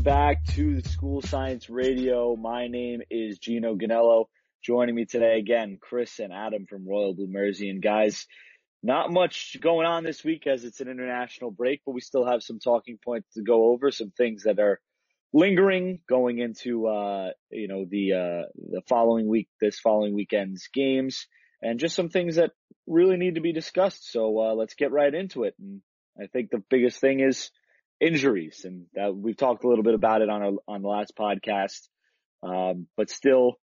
Welcome back to the School Science Radio. My name is Gino Ganello. Joining me today again, Chris and Adam from Royal Blue Mersey. And guys, not much going on this week as it's an international break, but we still have some talking points to go over, some things that are lingering going into uh, you know the uh, the following week, this following weekend's games, and just some things that really need to be discussed. So uh, let's get right into it. And I think the biggest thing is injuries, and that we've talked a little bit about it on our, on the last podcast. Um, but still,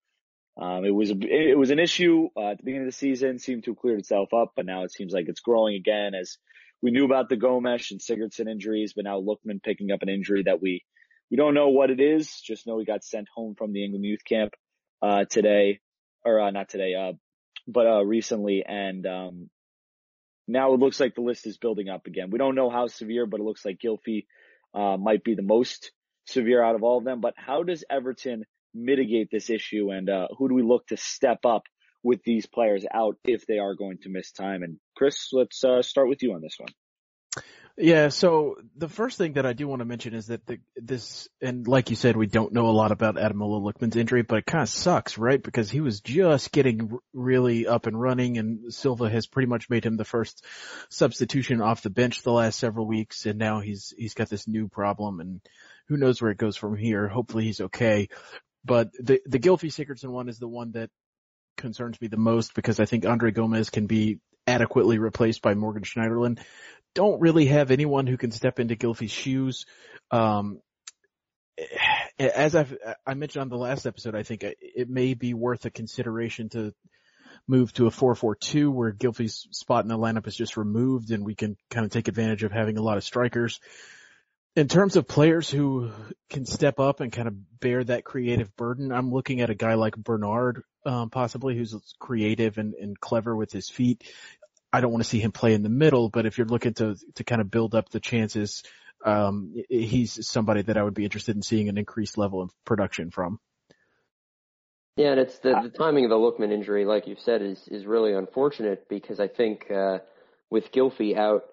um, it was it was an issue uh, at the beginning of the season. Seemed to have cleared itself up, but now it seems like it's growing again. As we knew about the Gomes and Sigurdsson injuries, but now Lookman picking up an injury that we we don't know what it is. Just know he got sent home from the England youth camp uh, today, or uh, not today, uh, but uh, recently, and um, now it looks like the list is building up again. We don't know how severe, but it looks like Gylfi uh, might be the most severe out of all of them. But how does Everton mitigate this issue, and uh, who do we look to step up with these players out if they are going to miss time? And Chris, let's uh, start with you on this one. Yeah, so the first thing that I do want to mention is that the, this, and like you said, we don't know a lot about Ademola Lookman's injury, but it kind of sucks, right? Because he was just getting really up and running and Silva has pretty much made him the first substitution off the bench the last several weeks and now he's, he's got this new problem and who knows where it goes from here. Hopefully he's okay. But the, the Gylfi Sigurdsson one is the one that concerns me the most because I think Andre Gomes can be adequately replaced by Morgan Schneiderlin don't really have anyone who can step into Gylfi's shoes. Um, as I've, I mentioned on the last episode, I think it may be worth a consideration to move to a 4-4-2 where Gylfi's spot in the lineup is just removed and we can kind of take advantage of having a lot of strikers. In terms of players who can step up and kind of bear that creative burden, I'm looking at a guy like Bernard, um, possibly who's creative and, and clever with his feet. I don't want to see him play in the middle, but if you're looking to to kind of build up the chances, um, he's somebody that I would be interested in seeing an increased level of production from. Yeah, and it's the, the timing of the Lookman injury, like you've said, is is really unfortunate because I think uh, with Gylfi out,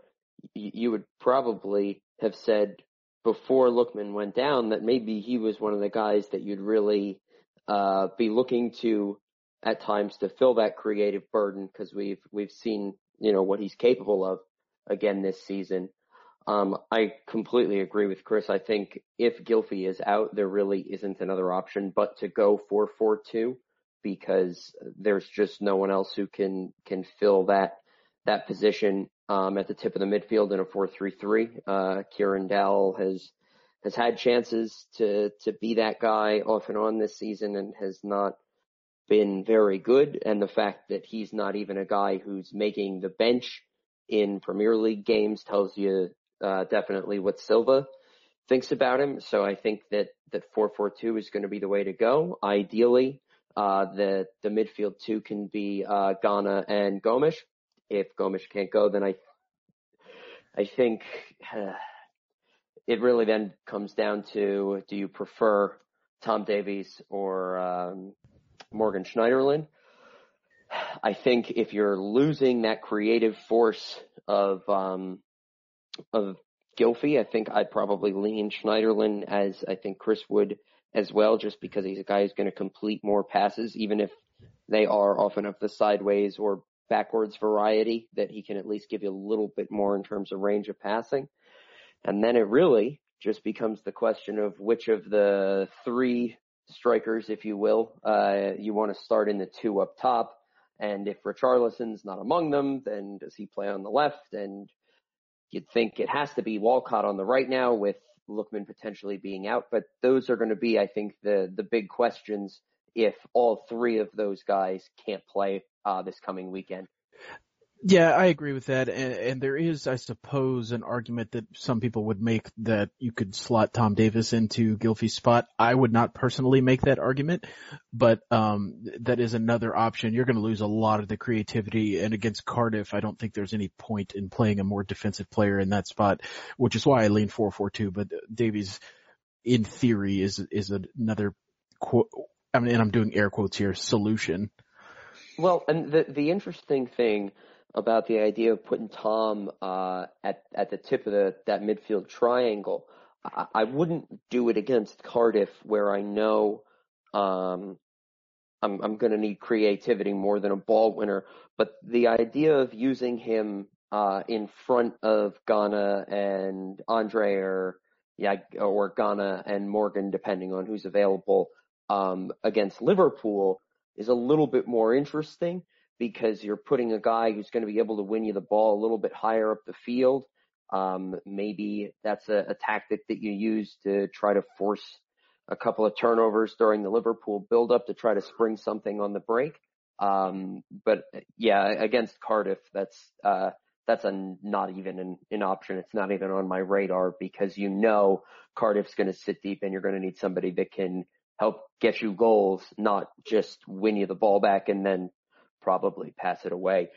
y- you would probably have said before Lookman went down that maybe he was one of the guys that you'd really uh, be looking to at times to fill that creative burden because we've we've seen you know, what he's capable of again this season. Um, I completely agree with Chris. I think if Gylfi is out, there really isn't another option but to go 4-4-2 because there's just no one else who can, can fill that, that position, um, at the tip of the midfield in a 4-3-3. Uh, Kieran Dowell has, has had chances to, to be that guy off and on this season and has not, been very good, and the fact that he's not even a guy who's making the bench in Premier League games tells you uh, definitely what Silva thinks about him. So I think that that four four two is going to be the way to go. Ideally, uh, the the midfield two can be uh, Gana and Gomes. If Gomes can't go, then I I think uh, it really then comes down to do you prefer Tom Davies or um, Morgan Schneiderlin. I think if you're losing that creative force of um, of Gylfi, I think I'd probably lean Schneiderlin as I think Chris would as well, just because he's a guy who's going to complete more passes, even if they are often of the sideways or backwards variety, that he can at least give you a little bit more in terms of range of passing. And then it really just becomes the question of which of the three strikers, if you will. Uh, you want to start in the two up top. And if Richarlison's not among them, then does he play on the left? And you'd think it has to be Walcott on the right now with Lookman potentially being out. But those are going to be, I think, the, the big questions if all three of those guys can't play, uh, this coming weekend. Yeah, I agree with that. And, and, there is, I suppose, an argument that some people would make that you could slot Tom Davies into Gylfi's spot. I would not personally make that argument, but, um, that is another option. You're going to lose a lot of the creativity and against Cardiff, I don't think there's any point in playing a more defensive player in that spot, which is why I lean 4-4-2, but Davies in theory is, is another quote, I mean, and I'm doing air quotes here, solution. Well, and the, the interesting thing about the idea of putting Tom uh, at at the tip of the that midfield triangle. I, I wouldn't do it against Cardiff where I know um, I'm, I'm going to need creativity more than a ball winner. But the idea of using him uh, in front of Gana and Andre or yeah, or Gana and Morgan, depending on who's available, um, against Liverpool is a little bit more interesting because you're putting a guy who's going to be able to win you the ball a little bit higher up the field. Um, maybe that's a, a tactic that you use to try to force a couple of turnovers during the Liverpool build-up to try to spring something on the break. Um, but yeah, against Cardiff, that's uh, that's a not even an, an option. It's not even on my radar because you know Cardiff's going to sit deep and you're going to need somebody that can help get you goals, not just win you the ball back and then probably pass it away.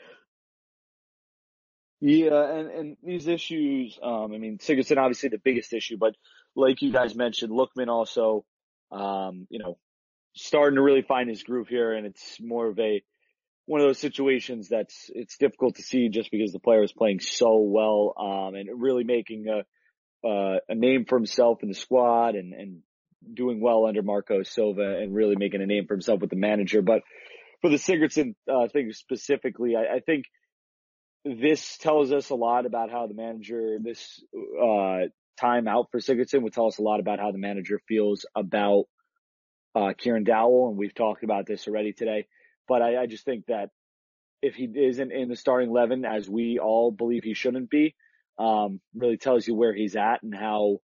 Yeah, and, and these issues, um, I mean, Sigurdsson obviously the biggest issue, but like you guys mentioned, Lookman also, um, you know, starting to really find his groove here, and it's more of a one of those situations that's it's difficult to see just because the player is playing so well, um, and really making a uh, a name for himself in the squad and and doing well under Marco Silva and really making a name for himself with the manager. But for the Sigurdsson uh, thing specifically, I, I think this tells us a lot about how the manager this uh, time out for Sigurdsson would tell us a lot about how the manager feels about uh, Kieran Dowell, and we've talked about this already today. But I, I just think that if he isn't in the starting eleven, as we all believe he shouldn't be, um, really tells you where he's at and how,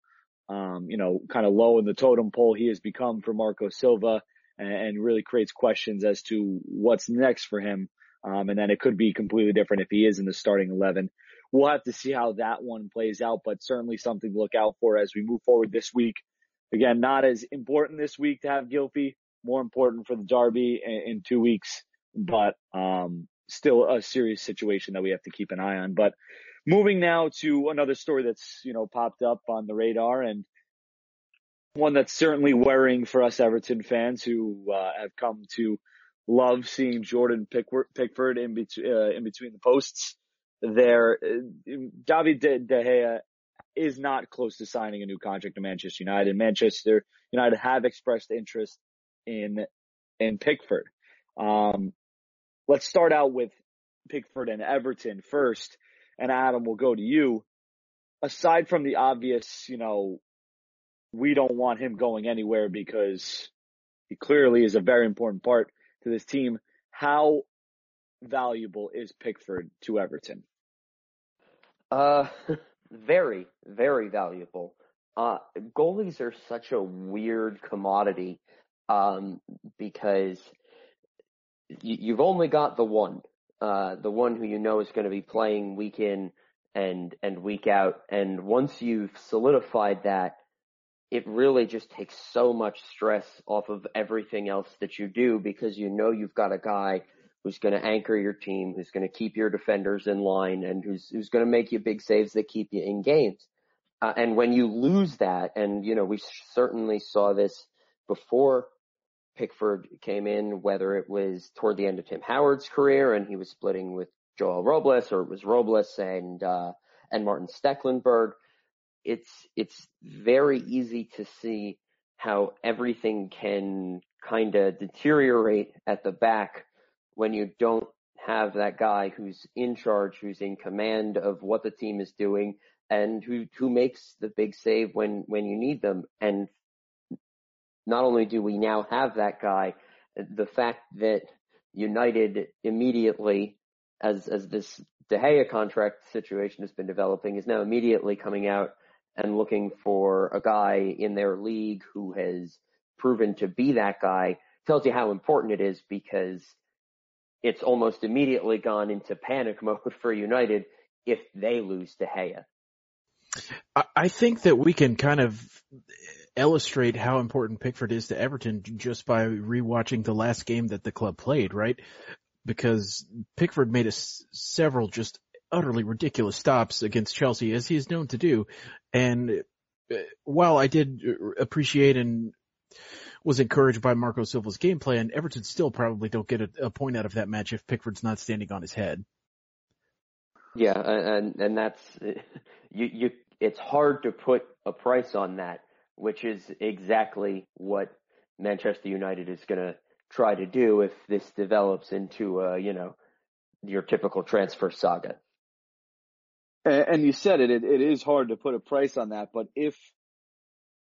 um, you know, kind of low in the totem pole he has become for Marco Silva, and, really creates questions as to what's next for him. Um, and then it could be completely different if he is in the starting 11 we'll have to see how that one plays out, but certainly something to look out for as we move forward this week. Again, not as important this week to have Gylfi, more important for the Derby in, in two weeks, but um, still a serious situation that we have to keep an eye on. But moving now to another story that's you know popped up on the radar and one that's certainly worrying for us Everton fans who uh, have come to love seeing Jordan Pickford in, be- uh, in between the posts there. Uh, David De, De Gea is not close to signing a new contract to Manchester United. Manchester United have expressed interest in in Pickford. Um, let's start out with Pickford and Everton first, and Adam will go to you. Aside from the obvious, you know, we don't want him going anywhere because he clearly is a very important part to this team. How valuable is Pickford to Everton? Uh, very, very valuable. Uh, goalies are such a weird commodity, um, because you, you've only got the one, uh, the one who you know is going to be playing week in and, and week out. And once you've solidified that, it really just takes so much stress off of everything else that you do because you know you've got a guy who's going to anchor your team, who's going to keep your defenders in line, and who's who's going to make you big saves that keep you in games. Uh, and when you lose that, and you know we certainly saw this before Pickford came in, whether it was toward the end of Tim Howard's career and he was splitting with Joel Robles, or it was Robles and uh, and Martin Stekelenburg. It's it's very easy to see how everything can kind of deteriorate at the back when you don't have that guy who's in charge, who's in command of what the team is doing and who, who makes the big save when, when you need them. And not only do we now have that guy, the fact that United immediately, as, as this De Gea contract situation has been developing, is now immediately coming out and looking for a guy in their league who has proven to be that guy tells you how important it is because it's almost immediately gone into panic mode for United if they lose to Gea. I think that we can kind of illustrate how important Pickford is to Everton just by rewatching the last game that the club played, right? Because Pickford made us several just utterly ridiculous stops against Chelsea as he is known to do. And uh, while I did appreciate and was encouraged by Marco Silva's gameplay, and Everton still probably don't get a, a point out of that match if Pickford's not standing on his head. Yeah, and and that's you. You it's hard to put a price on that, which is exactly what Manchester United is going to try to do if this develops into a, you know, your typical transfer saga. And you said it, it, it is hard to put a price on that, but if,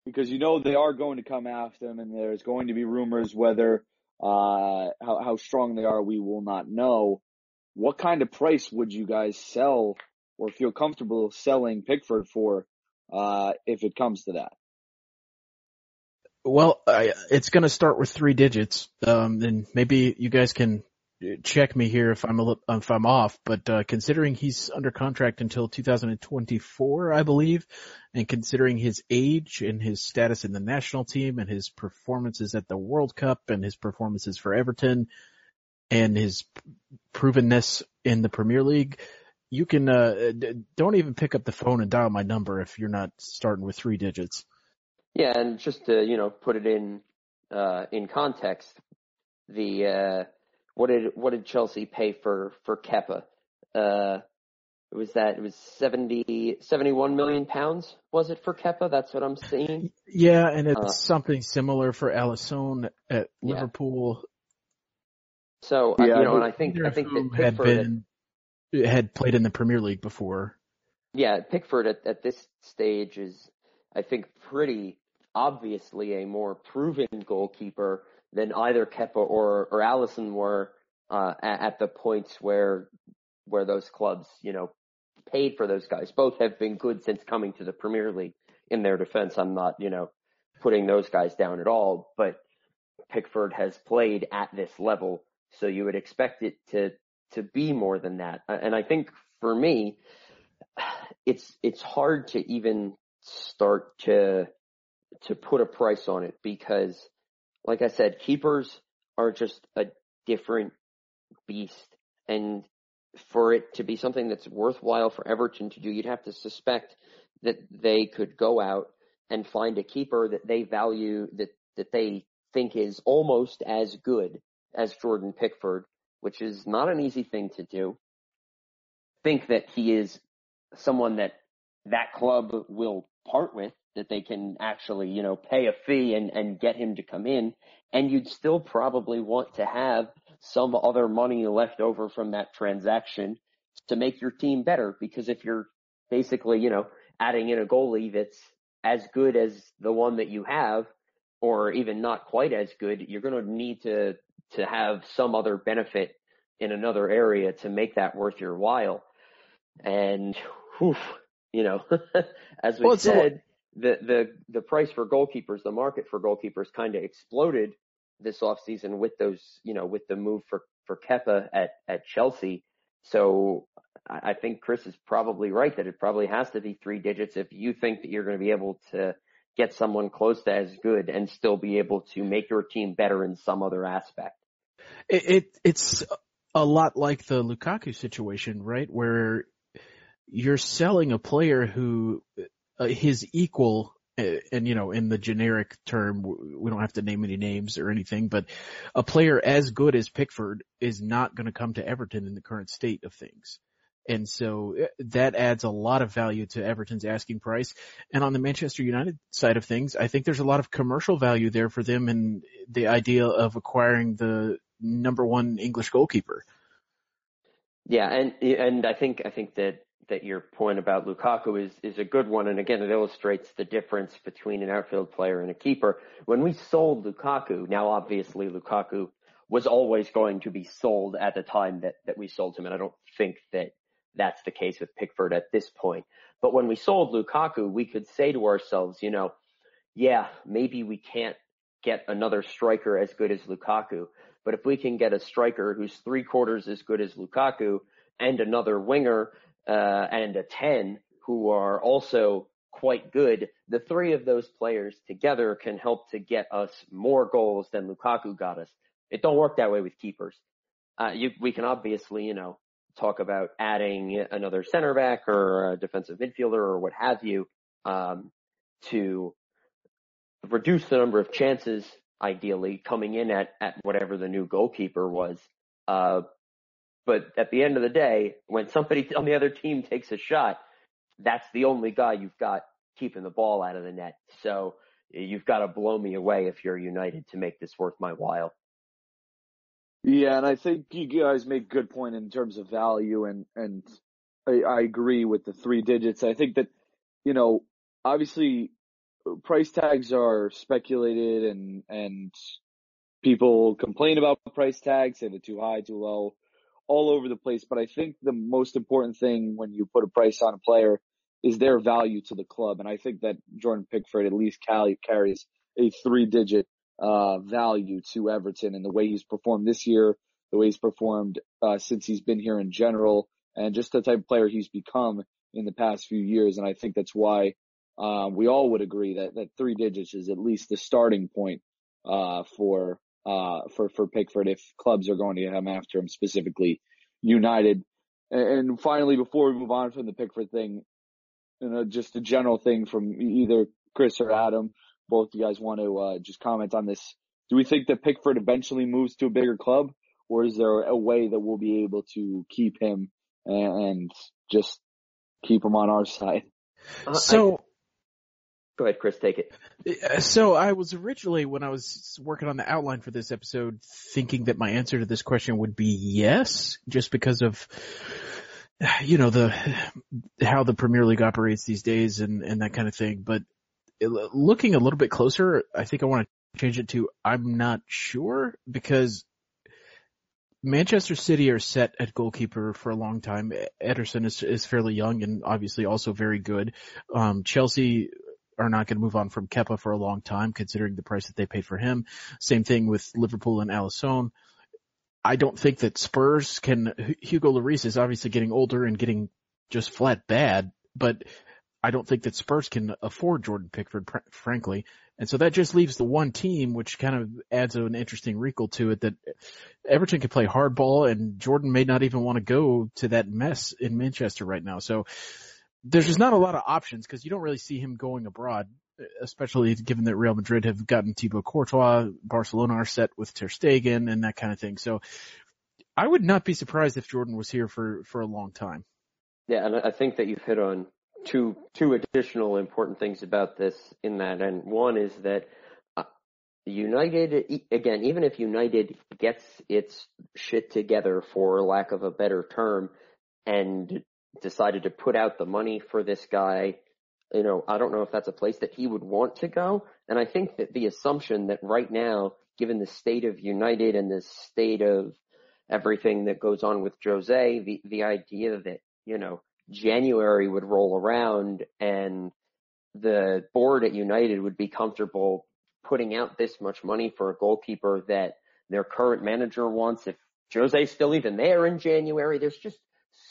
because you know they are going to come after them and there's going to be rumors whether, uh, how, how strong they are, we will not know. What kind of price would you guys sell or feel comfortable selling Pickford for, uh, if it comes to that? Well, I, it's going to start with three digits. Um, and maybe you guys can check me here if I'm a, if I'm off, but uh, considering he's under contract until 2024, I believe, and considering his age and his status in the national team and his performances at the World Cup and his performances for Everton and his provenness in the Premier League, you can uh, don't even pick up the phone and dial my number if you're not starting with three digits. Yeah, and just to you know put it in uh, in context, the uh, what did what did Chelsea pay for for Kepa? Uh, was that it was 70, 71 million pounds? Was it for Kepa? That's what I'm seeing. Yeah, and it's uh, something similar for Alisson at Liverpool. Yeah. So uh, yeah, you know, and I think I think that had been had, had played in the Premier League before. Yeah, Pickford at, at this stage is, I think, pretty obviously a more proven goalkeeper than either Kepa or or Alisson were uh, at, at the points where where those clubs, you know, paid for those guys. Both have been good since coming to the Premier League. In their defense, I'm not, you know, putting those guys down at all, but Pickford has played at this level, so you would expect it to to be more than that. And I think for me, it's it's hard to even start to to put a price on it because like I said, keepers are just a different beast. And for it to be something that's worthwhile for Everton to do, you'd have to suspect that they could go out and find a keeper that they value, that, that they think is almost as good as Jordan Pickford, which is not an easy thing to do. Think that he is someone that that club will part with that they can actually, you know, pay a fee and, and get him to come in. And you'd still probably want to have some other money left over from that transaction to make your team better. Because if you're basically, you know, adding in a goalie that's as good as the one that you have, or even not quite as good, you're going to need to, to have some other benefit in another area to make that worth your while. And, whew, you know, as we well, said, the the the price for goalkeepers, the market for goalkeepers kind of exploded this offseason with those, you know, with the move for for Kepa at at Chelsea. So I think Chris is probably right that it probably has to be three digits if you think that you're going to be able to get someone close to as good and still be able to make your team better in some other aspect. It, it it's a lot like the Lukaku situation, right? Where you're selling a player who uh, his equal uh, and you know, in the generic term, we don't have to name any names or anything, but a player as good as Pickford is not going to come to Everton in the current state of things. And so uh, that adds a lot of value to Everton's asking price. And on the Manchester United side of things, I think there's a lot of commercial value there for them and the idea of acquiring the number one English goalkeeper. Yeah, and and I think I think that that your point about Lukaku is is a good one, and again, it illustrates the difference between an outfield player and a keeper. When we sold Lukaku, now obviously Lukaku was always going to be sold at the time that that we sold him, and I don't think that that's the case with Pickford at this point. But when we sold Lukaku, we could say to ourselves, you know, yeah, maybe we can't get another striker as good as Lukaku, but if we can get a striker who's three quarters as good as Lukaku and another winger uh, and a 10 who are also quite good. The three of those players together can help to get us more goals than Lukaku got us. It don't work that way with keepers. Uh, you, we can obviously, you know, talk about adding another center back or a defensive midfielder or what have you, um, to reduce the number of chances, ideally coming in at, at whatever the new goalkeeper was. Uh, but at the end of the day, when somebody on the other team takes a shot, that's the only guy you've got keeping the ball out of the net. So you've got to blow me away if you're United to make this worth my while. Yeah, and I think you guys make good point in terms of value, and and I, I agree with the three digits. I think that you know, obviously, price tags are speculated, and and people complain about price tags, say they're too high, too low, all over the place. But I think the most important thing when you put a price on a player is their value to the club, and I think that Jordan Pickford at least carries a three digit uh, value to Everton and the way he's performed this year, the way he's performed uh, since he's been here in general, and just the type of player he's become in the past few years. And I think that's why uh, we all would agree that that three digits is at least the starting point uh, for uh, for for Pickford if clubs are going to come after him specifically United. And finally, before we move on from the Pickford thing, you know, just a general thing from either Chris or Adam both you guys want to uh, just comment on this. Do we think that Pickford eventually moves to a bigger club, or is there a way that we'll be able to keep him and just keep him on our side? So. Go ahead, Chris, take it. Uh, so I was originally, when I was working on the outline for this episode, thinking that my answer to this question would be yes, just because of, you know, the, how the Premier League operates these days and, and that kind of thing. But looking a little bit closer, I think I want to change it to I'm not sure because Manchester City are set at goalkeeper for a long time. Ederson is, is fairly young and obviously also very good. Um, Chelsea are not going to move on from Kepa for a long time considering the price that they paid for him. Same thing with Liverpool and Alisson. I don't think that Spurs can, Hugo Lloris is obviously getting older and getting just flat bad, but I don't think that Spurs can afford Jordan Pickford, frankly. And so that just leaves the one team, which kind of adds an interesting wrinkle to it that Everton can play hardball and Jordan may not even want to go to that mess in Manchester right now. So there's just not a lot of options because you don't really see him going abroad, especially given that Real Madrid have gotten Thibaut Courtois, Barcelona are set with Ter Stegen and that kind of thing. So I would not be surprised if Jordan was here for, for a long time. Yeah, and I think that you've hit on two two additional important things about this in that, and one is that uh, United again, even if United gets its shit together, for lack of a better term, and decided to put out the money for this guy, you know, I don't know if that's a place that he would want to go. And I think that the assumption that right now, given the state of United and the state of everything that goes on with Jose, the the idea that you know January would roll around and the board at United would be comfortable putting out this much money for a goalkeeper that their current manager wants. If Jose's still even there in January, there's just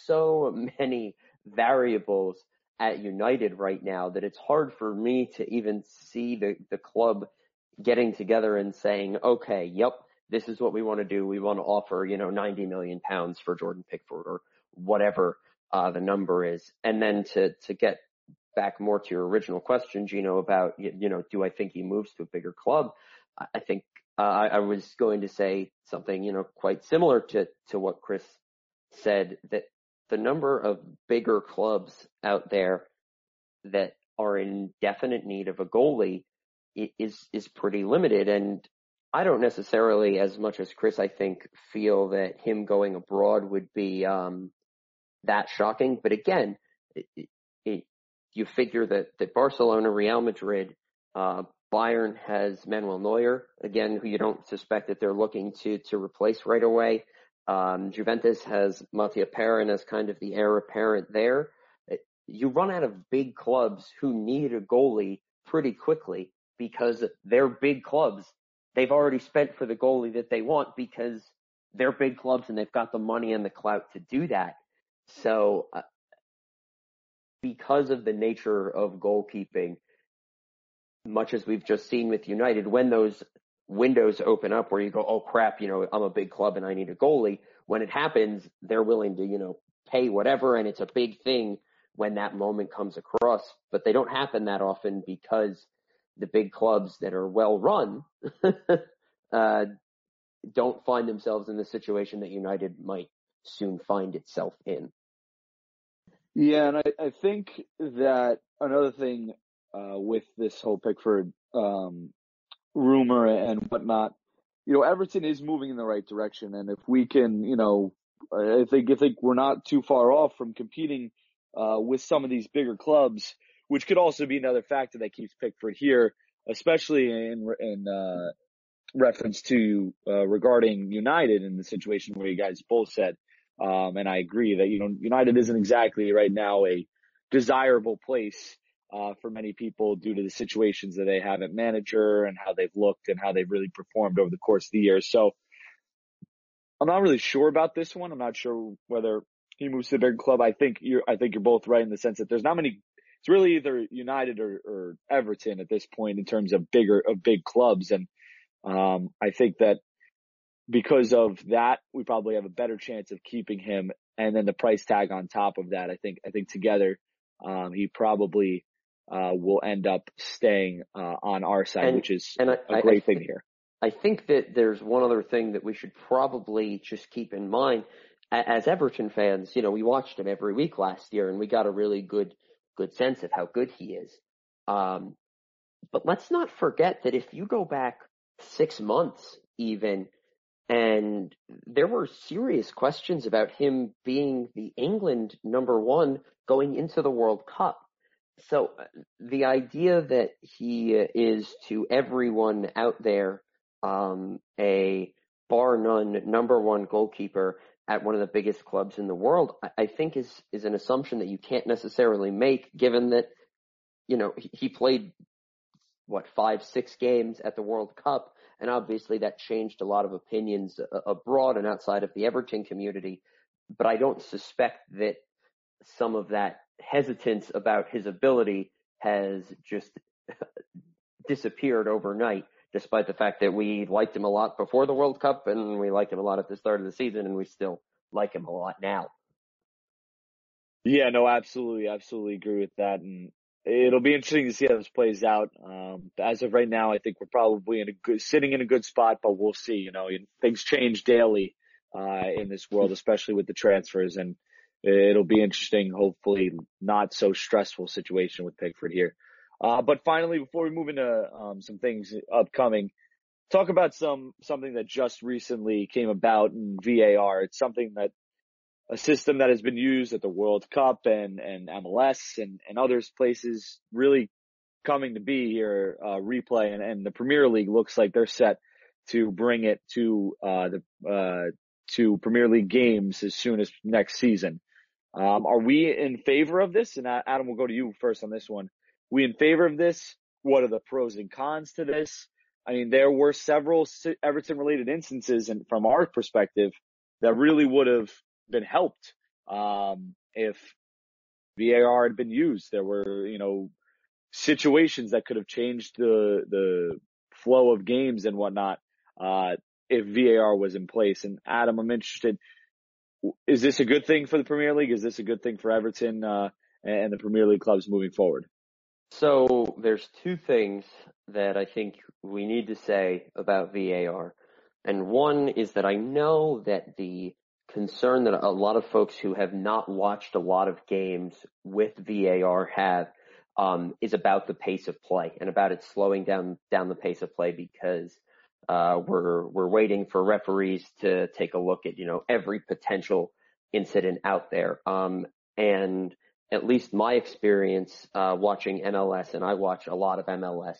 so many variables at United right now that it's hard for me to even see the, the club getting together and saying, okay, yep, this is what we want to do. We want to offer, you know, 90 million pounds for Jordan Pickford or whatever uh, the number is. And then to, to get back more to your original question, Gino, about, you, know, do I think he moves to a bigger club? I think, uh, I was going to say something, you know, quite similar to, to what Chris said that the number of bigger clubs out there that are in definite need of a goalie is, is pretty limited. And I don't necessarily, as much as Chris, I think, feel that him going abroad would be, um, that shocking. But again, it, it, you figure that, that Barcelona, Real Madrid, uh, Bayern has Manuel Neuer, again, who you don't suspect that they're looking to, to replace right away. Um, Juventus has Mattia Perin as kind of the heir apparent there. You run out of big clubs who need a goalie pretty quickly because they're big clubs. They've already spent for the goalie that they want because they're big clubs and they've got the money and the clout to do that. So, uh, because of the nature of goalkeeping, much as we've just seen with United, when those windows open up where you go, oh crap, you know, I'm a big club and I need a goalie. When it happens, they're willing to, you know, pay whatever and it's a big thing when that moment comes across, but they don't happen that often because the big clubs that are well run, uh, don't find themselves in the situation that United might soon find itself in. Yeah, and I, I think that another thing uh, with this whole Pickford um, rumor and whatnot, you know, Everton is moving in the right direction, and if we can, you know, I think I think we're not too far off from competing uh, with some of these bigger clubs, which could also be another factor that keeps Pickford here, especially in in uh, reference to uh, regarding United in the situation where you guys both said, um, and I agree that you know United isn't exactly right now a desirable place uh, for many people due to the situations that they have at manager and how they've looked and how they've really performed over the course of the year. So I'm not really sure about this one. I'm not sure whether he moves to the bigger club. I think you're, I think you're both right in the sense that there's not many, it's really either United or, or Everton at this point in terms of bigger, of big clubs. And, um, I think that because of that, we probably have a better chance of keeping him. And then the price tag on top of that, I think, I think together, um, he probably, uh, will end up staying uh, on our side, and, which is and I, a great I, thing here. I think that there's one other thing that we should probably just keep in mind. As Everton fans, you know, we watched him every week last year, and we got a really good good sense of how good he is. Um, but let's not forget that if you go back six months, even, and there were serious questions about him being the England number one going into the World Cup. So uh, the idea that he is to everyone out there um, a bar none number one goalkeeper at one of the biggest clubs in the world, I, think is is an assumption that you can't necessarily make, given that you know he, he played what five six games at the World Cup, and obviously that changed a lot of opinions uh, abroad and outside of the Everton community. But I don't suspect that some of that hesitance about his ability has just disappeared overnight, despite the fact that we liked him a lot before the World Cup and we liked him a lot at the start of the season and we still like him a lot now. Yeah, no, absolutely, absolutely agree with that. And it'll be interesting to see how this plays out. Um, as of right now, I think we're probably in a good, sitting in a good spot, but we'll see, you know, things change daily, uh, in this world, especially with the transfers and, it'll be interesting. Hopefully, not so stressful situation with Pickford here. Uh, but finally, before we move into um, some things upcoming, talk about some something that just recently came about in VAR. It's something that a system that has been used at the World Cup and and MLS and and others places really coming to be here. Uh, replay and, and the Premier League looks like they're set to bring it to uh, the uh, to Premier League games as soon as next season. Um, are we in favor of this? And Adam, we'll go to you first on this one. We in favor of this? What are the pros and cons to this? I mean, there were several Everton related instances and from our perspective that really would have been helped, um, if VAR had been used. There were, you know, situations that could have changed the, the flow of games and whatnot, uh, if VAR was in place. And Adam, I'm interested, is this a good thing for the Premier League? Is this a good thing for Everton uh, and the Premier League clubs moving forward? So there's two things that I think we need to say about VAR. And one is that I know that the concern that a lot of folks who have not watched a lot of games with VAR have um, is about the pace of play and about it slowing down down the pace of play because uh, we're we're waiting for referees to take a look at you know every potential incident out there. Um, and at least my experience uh, watching MLS, and I watch a lot of MLS,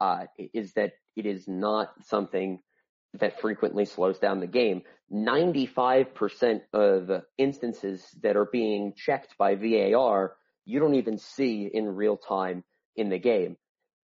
uh, is that it is not something that frequently slows down the game. 95% of instances that are being checked by VAR, you don't even see in real time in the game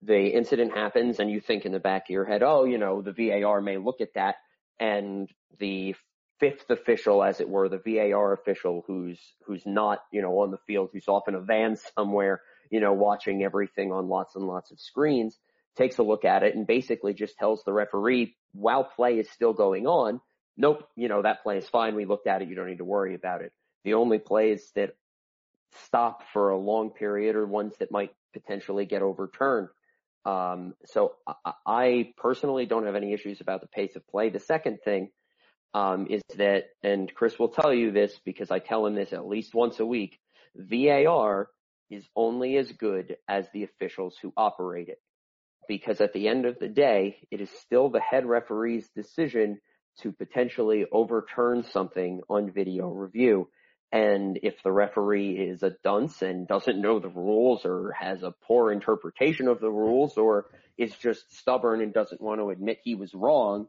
the incident happens and you think in the back of your head, oh, you know, the VAR may look at that and the fifth official, as it were, the VAR official who's, who's not, you know, on the field, who's off in a van somewhere, you know, watching everything on lots and lots of screens, takes a look at it and basically just tells the referee while play is still going on, nope, you know, that play is fine. We looked at it. You don't need to worry about it. The only plays that stop for a long period are ones that might potentially get overturned. Um, so I, I, personally don't have any issues about the pace of play. The second thing um, is that, and Chris will tell you this because I tell him this at least once a week, VAR is only as good as the officials who operate it. Because at the end of the day, it is still the head referee's decision to potentially overturn something on video review. And if the referee is a dunce and doesn't know the rules or has a poor interpretation of the rules or is just stubborn and doesn't want to admit he was wrong,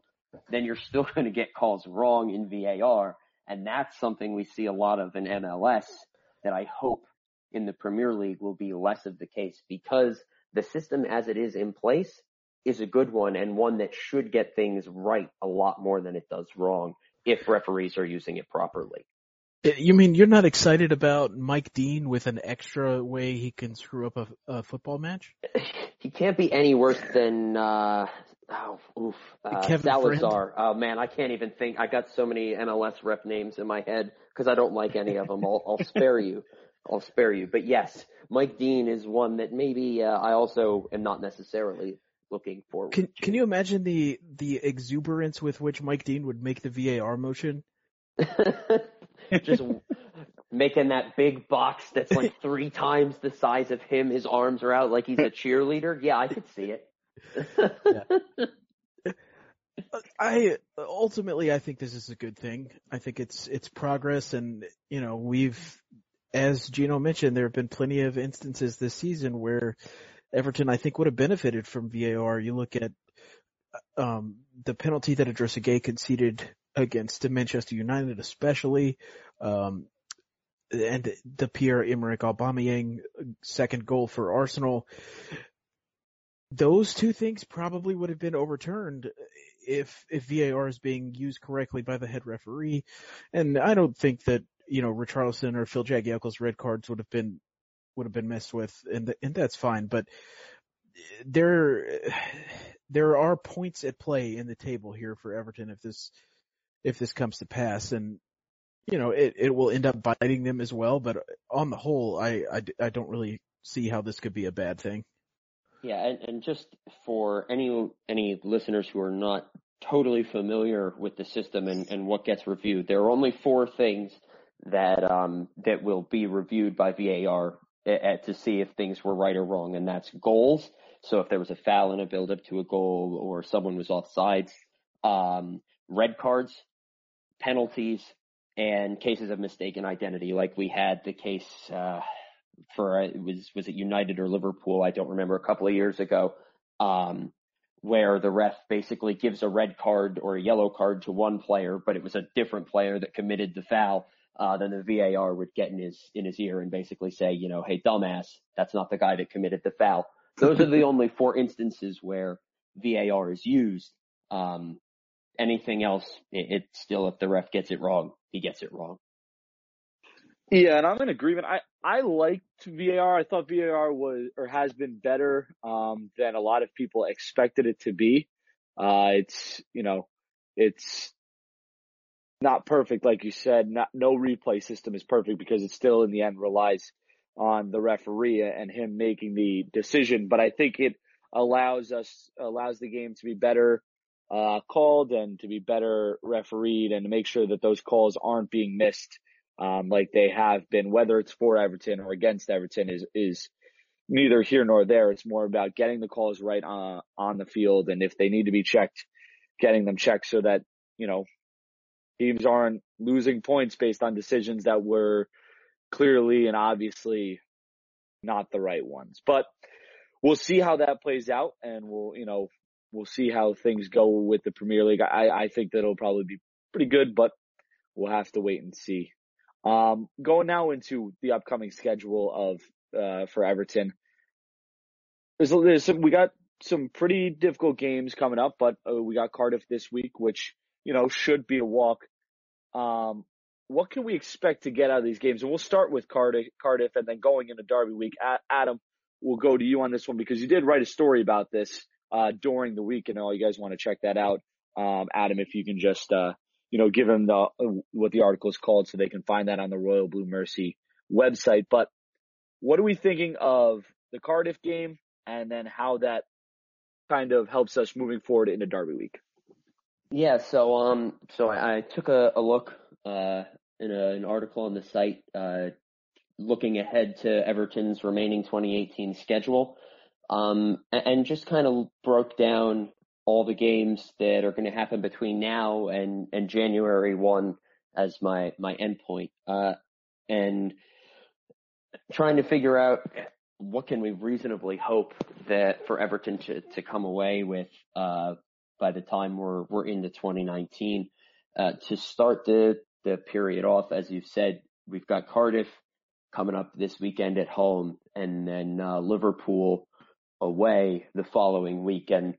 then you're still going to get calls wrong in VAR. And that's something we see a lot of in MLS that I hope in the Premier League will be less of the case because the system as it is in place is a good one and one that should get things right a lot more than it does wrong if referees are using it properly. Uh, you mean you're not excited about Mike Dean with an extra way he can screw up a, a football match? He can't be any worse than uh oh oof uh, Kevin Salazar. Oh man, I can't even think. I got so many MLS rep names in my head because I don't like any of them. I'll, I'll spare you. I'll spare you. But yes, Mike Dean is one that maybe uh, I also am not necessarily looking forward. Can to. Can you imagine the the exuberance with which Mike Dean would make the VAR motion? just making that big box that's like three times the size of him. His arms are out like he's a cheerleader. Yeah, I could see it. I ultimately I think this is a good thing. I think it's it's progress, and you know we've, as Gino mentioned, there have been plenty of instances this season where Everton I think would have benefited from VAR. You look at um, the penalty that Idrissa Gueye conceded against Manchester United, especially, um, and the Pierre Emerick Aubameyang second goal for Arsenal. Those two things probably would have been overturned if if VAR is being used correctly by the head referee, and I don't think that you know Richarlison or Phil Jagielka's red cards would have been would have been messed with, and and that's fine. But there there are points at play in the table here for Everton if this if this comes to pass, and you know it it will end up biting them as well. But on the whole, I I, I don't really see how this could be a bad thing. Yeah, and, and just for any any listeners who are not totally familiar with the system and, and what gets reviewed, there are only four things that um, that will be reviewed by VAR at, to see if things were right or wrong, and that's goals. So if there was a foul in a build up to a goal or someone was offside, um, red cards, penalties, and cases of mistaken identity, like we had the case uh, for it was was it United or Liverpool? I don't remember a couple of years ago, um, where the ref basically gives a red card or a yellow card to one player, but it was a different player that committed the foul. Uh, then the VAR would get in his in his ear and basically say, you know, hey dumbass, that's not the guy that committed the foul. Those are the only four instances where VAR is used. Um, anything else, it, it's still if the ref gets it wrong, he gets it wrong. Yeah, and I'm in agreement. I I liked VAR. I thought VAR was or has been better um, than a lot of people expected it to be. Uh, it's you know, it's not perfect like you said. Not no replay system is perfect because it still in the end relies on the referee and him making the decision. But I think it allows us allows the game to be better uh, called and to be better refereed and to make sure that those calls aren't being missed um, like they have been, whether it's for Everton or against Everton is is neither here nor there. It's more about getting the calls right on on the field, and if they need to be checked, getting them checked so that you know teams aren't losing points based on decisions that were clearly and obviously not the right ones. But we'll see how that plays out, and we'll you know we'll see how things go with the Premier League. I, I think that it'll probably be pretty good, but we'll have to wait and see. Um, going now into the upcoming schedule of uh, for Everton. There's, there's some, we got some pretty difficult games coming up, but uh, we got Cardiff this week, which you know should be a walk. Um, what can we expect to get out of these games? And we'll start with Cardiff, Cardiff, and then going into Derby week. Adam, we'll go to you on this one because you did write a story about this uh, during the week, and all you guys want to check that out. Um, Adam, if you can just uh, you know, give them the, what the article is called so they can find that on the Royal Blue Mersey website. But what are we thinking of the Cardiff game and then how that kind of helps us moving forward into Derby week? Yeah, so um, so I, I took a, a look uh, in a, an article on the site uh, looking ahead to Everton's remaining 2018 schedule, um, and just kind of broke down all the games that are going to happen between now and, and January 1 as my, my endpoint. Uh, and trying to figure out what can we reasonably hope that for Everton to, to come away with, uh, by the time we're, we're into 2019. Uh, to start the, the period off, as you've said, we've got Cardiff coming up this weekend at home and then, uh, Liverpool away the following week. And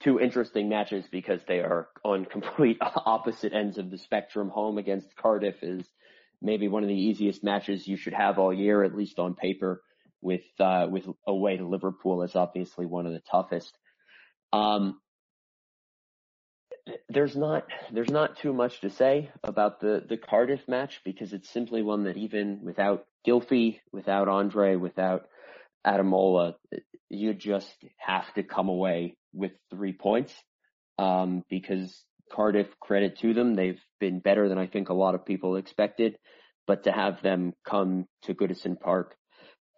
two interesting matches because they are on complete opposite ends of the spectrum. Home against Cardiff is maybe one of the easiest matches you should have all year, at least on paper. With uh, with away to Liverpool is obviously one of the toughest. Um, there's not there's not too much to say about the the Cardiff match because it's simply one that even without Gylfi, without Andre, without Ademola, you just have to come away with three points um, because Cardiff, credit to them, they've been better than I think a lot of people expected. But to have them come to Goodison Park,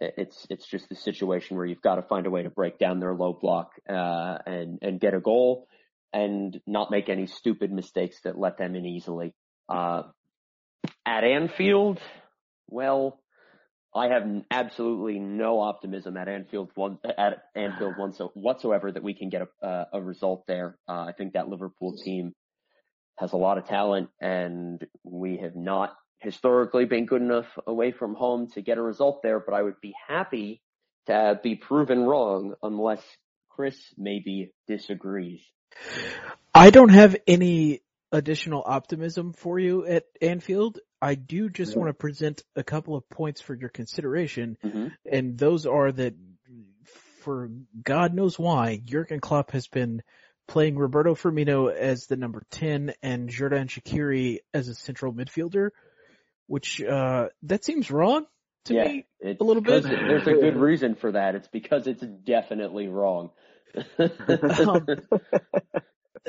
it's it's just the situation where you've got to find a way to break down their low block uh, and and get a goal and not make any stupid mistakes that let them in easily. Uh, at Anfield, well, I have absolutely no optimism at Anfield one, at Anfield one so whatsoever that we can get a, uh, a result there. Uh, I think that Liverpool team has a lot of talent and we have not historically been good enough away from home to get a result there, but I would be happy to be proven wrong unless Chris maybe disagrees. I don't have any additional optimism for you at Anfield. I do just want to present a couple of points for your consideration, mm-hmm. and those are that for God knows why, Jurgen Klopp has been playing Roberto Firmino as the number 10 and Xherdan Shaqiri as a central midfielder, which, uh, that seems wrong to yeah, me a little bit. There's a good reason for that. It's because it's definitely wrong. um,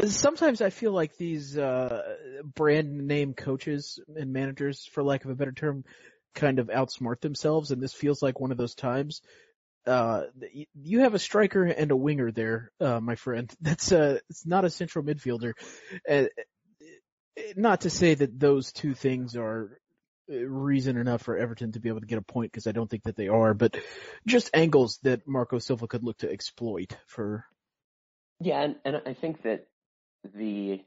sometimes I feel like these uh, brand name coaches and managers, for lack of a better term, kind of outsmart themselves, and this feels like one of those times. Uh, you have a striker and a winger there, uh, my friend. That's uh, it's not a central midfielder. Uh, not to say that those two things are uh, reason enough for Everton to be able to get a point because I don't think that they are, but just angles that Marco Silva could look to exploit for. Yeah, and, and I think that the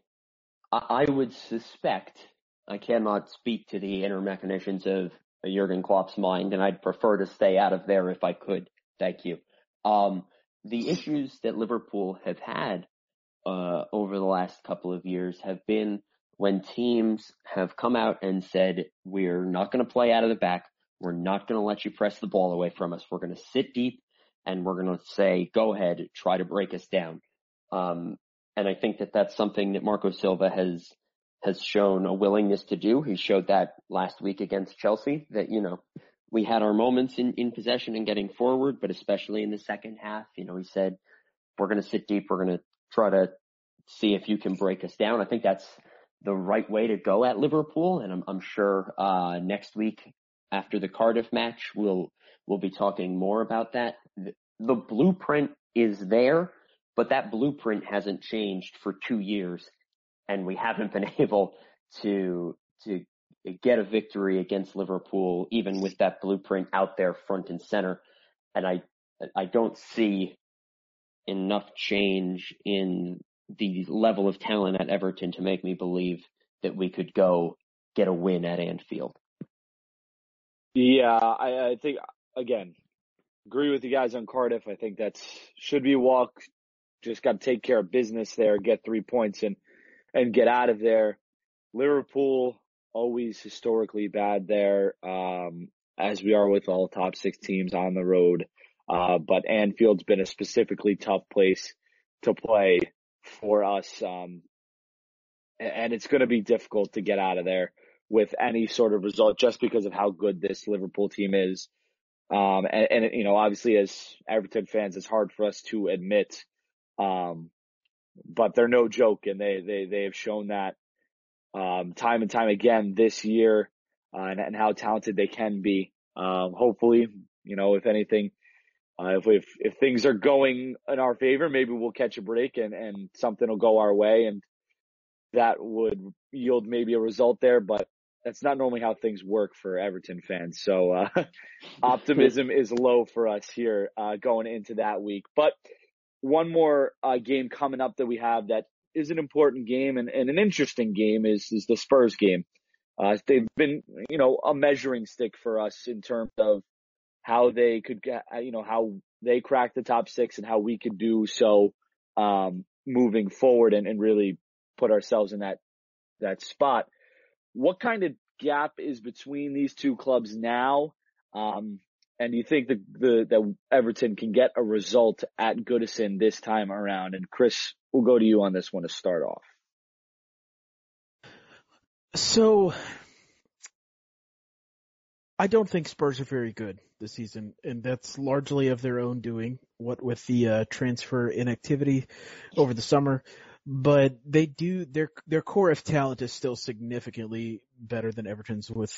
I would suspect I cannot speak to the inner machinations of Jurgen Klopp's mind, and I'd prefer to stay out of there if I could. Thank you. Um, the issues that Liverpool have had uh, over the last couple of years have been when teams have come out and said, "We're not going to play out of the back. We're not going to let you press the ball away from us. We're going to sit deep, and we're going to say, go ahead, try to break us down." Um, and I think that that's something that Marco Silva has has shown a willingness to do. He showed that last week against Chelsea that, you know, we had our moments in, in possession and getting forward, but especially in the second half, you know, he said, we're going to sit deep. We're going to try to see if you can break us down. I think that's the right way to go at Liverpool. And I'm, I'm sure, uh, next week after the Cardiff match, we'll, we'll be talking more about that. The, the blueprint is there but that blueprint hasn't changed for two years and we haven't been able to, to get a victory against Liverpool, even with that blueprint out there front and center. And I, I don't see enough change in the level of talent at Everton to make me believe that we could go get a win at Anfield. Yeah, I, I think again, agree with you guys on Cardiff. I think that's should be a walk just got to take care of business there, get three points and and get out of there. Liverpool always historically bad there, um, as we are with all top six teams on the road. Uh, but Anfield's been a specifically tough place to play for us. Um, and it's going to be difficult to get out of there with any sort of result just because of how good this Liverpool team is. Um, and, and, you know, obviously as Everton fans, it's hard for us to admit um, but they're no joke and they, they, they have shown that, um, time and time again this year. uh, and, and, how talented they can be. Um, hopefully, you know, if anything, uh, if, if, if things are going in our favor, maybe we'll catch a break and, and something will go our way and that would yield maybe a result there, but that's not normally how things work for Everton fans. So, uh, optimism is low for us here, uh, going into that week. But one more, uh, game coming up that we have that is an important game and, and an interesting game is, is the Spurs game. Uh, they've been, you know, a measuring stick for us in terms of how they could get, uh, you know, how they crack the top six and how we could do so, um, moving forward and, and really put ourselves in that, that spot. What kind of gap is between these two clubs now? Um, and do you think the, the, that Everton can get a result at Goodison this time around? And Chris, we'll go to you on this one to start off. So I don't think Spurs are very good this season, and that's largely of their own doing. What with the uh, transfer inactivity over the summer, but they do their their core of talent is still significantly better than Everton's with,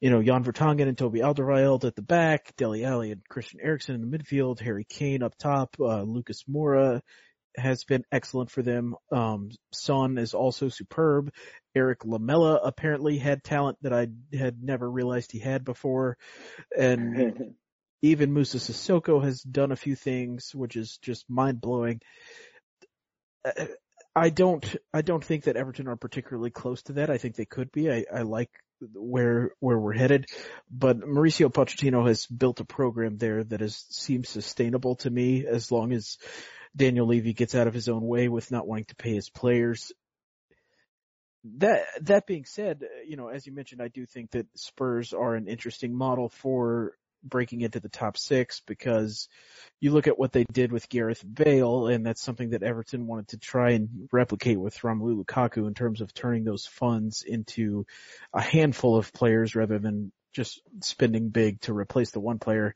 you know, Jan Vertonghen and Toby Alderweireld at the back, Dele Alli and Christian Eriksen in the midfield, Harry Kane up top, uh, Lucas Moura has been excellent for them. Um, Son is also superb. Eric Lamela apparently had talent that I had never realized he had before. And even Moussa Sissoko has done a few things, which is just mind blowing. I don't, I don't think that Everton are particularly close to that. I think they could be. I, I like where, where we're headed, but Mauricio Pochettino has built a program there that is, seems sustainable to me as long as Daniel Levy gets out of his own way with not wanting to pay his players. That that being said, you know, as you mentioned, I do think that Spurs are an interesting model for breaking into the top six because you look at what they did with Gareth Bale, and that's something that Everton wanted to try and replicate with Romelu Lukaku in terms of turning those funds into a handful of players rather than just spending big to replace the one player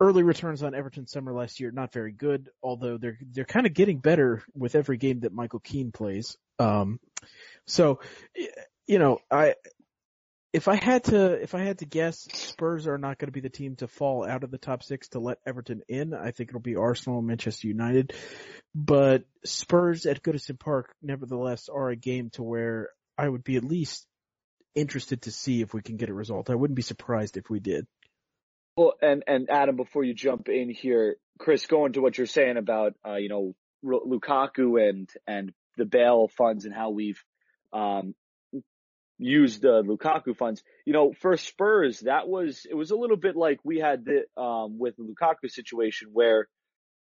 early returns on Everton summer last year, not very good, although they're, they're kind of getting better with every game that Michael Keane plays. Um, so, you know, I, if I had to, if I had to guess, Spurs are not going to be the team to fall out of the top six to let Everton in. I think it'll be Arsenal and Manchester United, but Spurs at Goodison Park, nevertheless, are a game to where I would be at least interested to see if we can get a result. I wouldn't be surprised if we did. Well, and and Adam, before you jump in here, Chris, going to what you're saying about uh, you know Lukaku and and the Bale funds and how we've um, used the Lukaku funds. You know, for Spurs, that was it was a little bit like we had the um, with the Lukaku situation where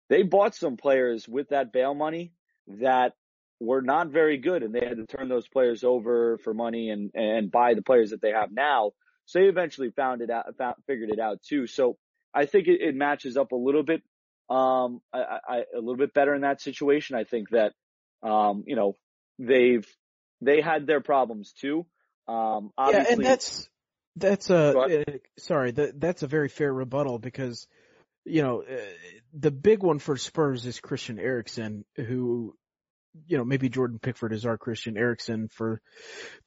they bought some players with that Bale money that were not very good, and they had to turn those players over for money and and buy the players that they have now. So they eventually found it out, found, figured it out too. So I think it, it matches up a little bit, um, I, I, a little bit better in that situation. I think that, um, you know, they've, they had their problems too. Um, yeah, and that's, that's a, uh, sorry, that, that's a very fair rebuttal because, you know, uh, the big one for Spurs is Christian Eriksen, who you know, maybe Jordan Pickford is our Christian Eriksen for,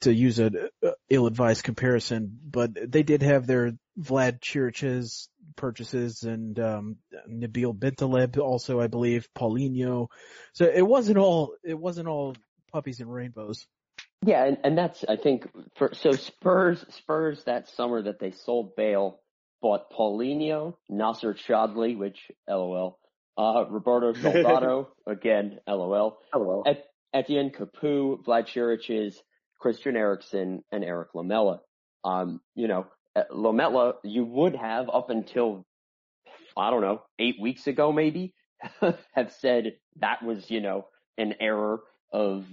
to use a, a ill-advised comparison, but they did have their Vlad Chiriches purchases and, um, Nabil Bentaleb also, I believe, Paulinho. So it wasn't all, it wasn't all puppies and rainbows. Yeah, and, and that's, I think, for, so Spurs, Spurs that summer that they sold Bale, bought Paulinho, Nacer Chadli, which, lol, uh, Roberto Soldado, again, LOL. LOL. Et- Etienne Capoue, Vlad Chiriches, Christian Eriksen, and Eric Lamela. Um, you know, uh, Lamela, you would have up until, I don't know, eight weeks ago maybe, have said that was, you know, an error of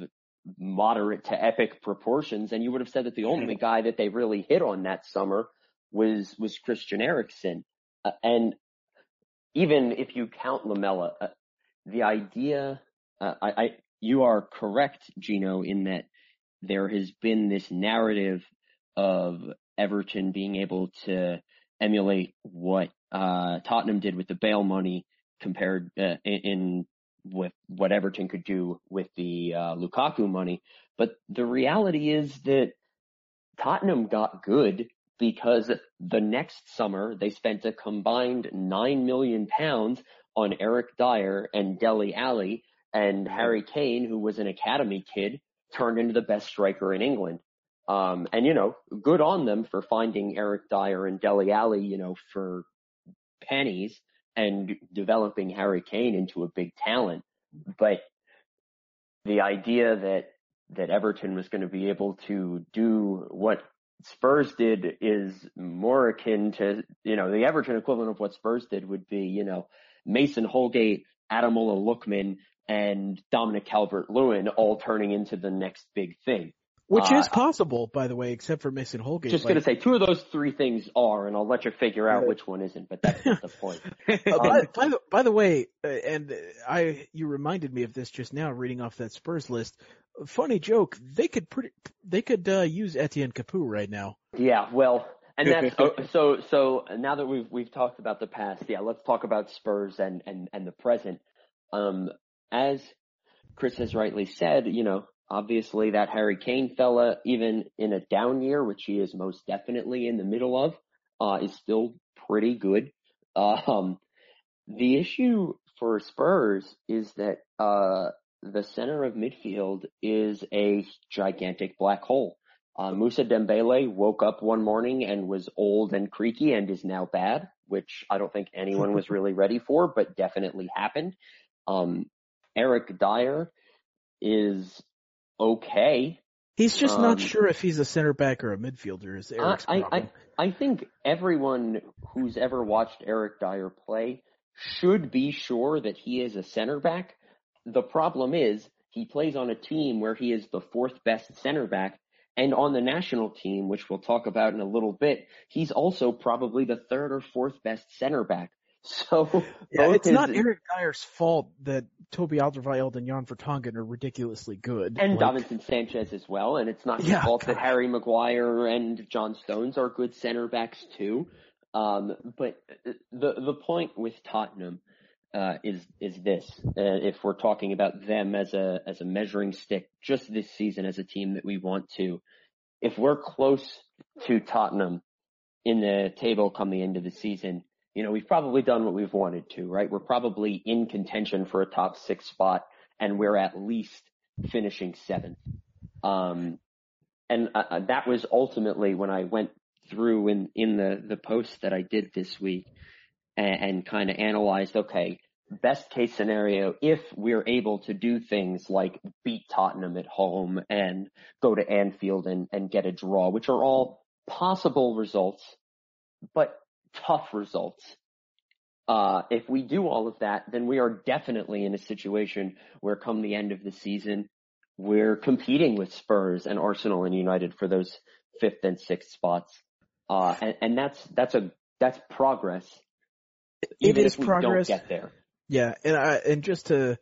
moderate to epic proportions. And you would have said that the only guy that they really hit on that summer was, was Christian Eriksen. Uh, and even if you count Lamela, uh, the idea, uh, I, I, you are correct, Gino, in that there has been this narrative of Everton being able to emulate what uh, Tottenham did with the Bale money compared uh, in, in, with what Everton could do with the uh, Lukaku money. But the reality is that Tottenham got good because the next summer they spent a combined nine million pounds on Eric Dier and Dele Alli, and Harry Kane, who was an academy kid, turned into the best striker in England. Um, and you know, good on them for finding Eric Dier and Dele Alli, you know, for pennies and developing Harry Kane into a big talent. But the idea that that Everton was going to be able to do what Spurs did is more akin to, you know, the Everton equivalent of what Spurs did would be, you know, Mason Holgate, Ademola Lookman, and Dominic Calvert-Lewin all turning into the next big thing. Which uh, is possible, by the way, except for Mason Holgate. Just like, gonna say two of those three things are, and I'll let you figure out which one isn't. But that's not the point. uh, by, by, the, by the way, uh, and I, you reminded me of this just now, reading off that Spurs list. Funny joke. They could pretty, they could uh, use Etienne Capoue right now. Yeah, well, and that's oh, so. So now that we've we've talked about the past, yeah, let's talk about Spurs and and and the present. Um, as Chris has rightly said, you know, Obviously, that Harry Kane fella, even in a down year, which he is most definitely in the middle of, uh, is still pretty good. Um, the issue for Spurs is that uh, the center of midfield is a gigantic black hole. Uh, Moussa Dembele woke up one morning and was old and creaky and is now bad, which I don't think anyone was really ready for, but definitely happened. Um, Eric Dier is okay. He's just um, not sure if he's a center back or a midfielder. Is Eric's I, problem. I, I think everyone who's ever watched Eric Dier play should be sure that he is a center back. The problem is he plays on a team where he is the fourth best center back, and on the national team, which we'll talk about in a little bit, he's also probably the third or fourth best center back. So yeah, it's not Eric Dier's fault that Toby Alderweireld and Jan Vertonghen are ridiculously good. And like, Davinson Sanchez as well. And it's not his yeah, fault God. that Harry Maguire and John Stones are good center backs too. Um, but the the point with Tottenham uh, is is this: uh, if we're talking about them as a as a measuring stick, just this season as a team that we want to, if we're close to Tottenham in the table come the end of the season, you know, we've probably done what we've wanted to, right? We're probably in contention for a top six spot and we're at least finishing seventh. Um, and uh, uh, that was ultimately when I went through in, in the, the post that I did this week and, and kind of analyzed, okay, best case scenario, if we're able to do things like beat Tottenham at home and go to Anfield and, and get a draw, which are all possible results, but tough results. Uh, if we do all of that, then we are definitely in a situation where come the end of the season, we're competing with Spurs and Arsenal and United for those fifth and sixth spots. Uh, and, and that's, that's a, that's progress. It is progress. get there. Yeah. And I, and just to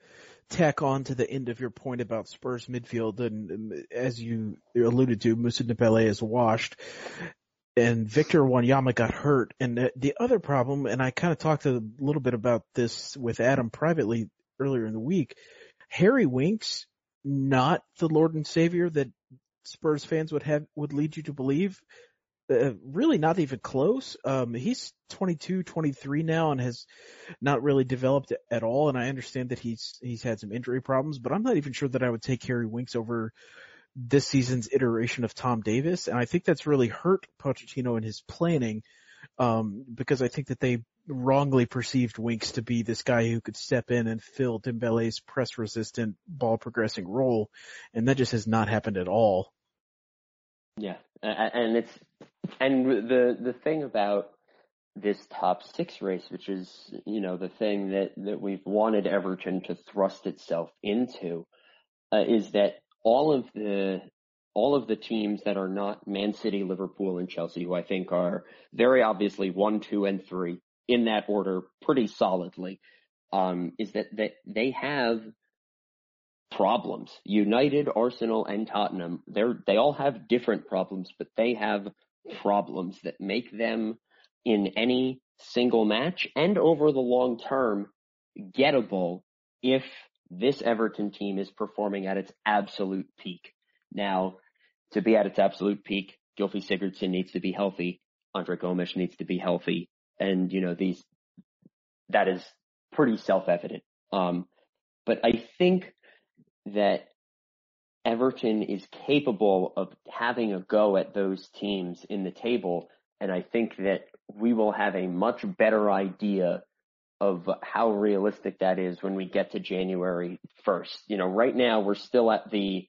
tack on to the end of your point about Spurs midfield, and, and as you alluded to, Moussa Dembele is washed and Victor Wanyama got hurt. And the other problem, and I kind of talked a little bit about this with Adam privately earlier in the week, Harry Winks, not the Lord and Savior that Spurs fans would have, would lead you to believe. Uh, really not even close. Um, he's 22, 23 now and has not really developed at all. And I understand that he's, he's had some injury problems, but I'm not even sure that I would take Harry Winks over this season's iteration of Tom Davies, and I think that's really hurt Pochettino in his planning, um, because I think that they wrongly perceived Winks to be this guy who could step in and fill Dembele's press resistant ball progressing role, and that just has not happened at all. Yeah, and it's and the the thing about this top six race, which is you know the thing that that we've wanted Everton to thrust itself into, uh, is that all of the all of the teams that are not Man City, Liverpool, and Chelsea, who I think are very obviously one, two, and three in that order pretty solidly, um, is that, that they have problems. United, Arsenal, and Tottenham, they're, they all have different problems, but they have problems that make them in any single match and over the long term gettable if this Everton team is performing at its absolute peak. Now, to be at its absolute peak, Gylfi Sigurdsson needs to be healthy. Andre Gomes needs to be healthy. And, you know, these, that is pretty self-evident. Um, but I think that Everton is capable of having a go at those teams in the table. And I think that we will have a much better idea of how realistic that is when we get to January 1st. You know, right now we're still at the,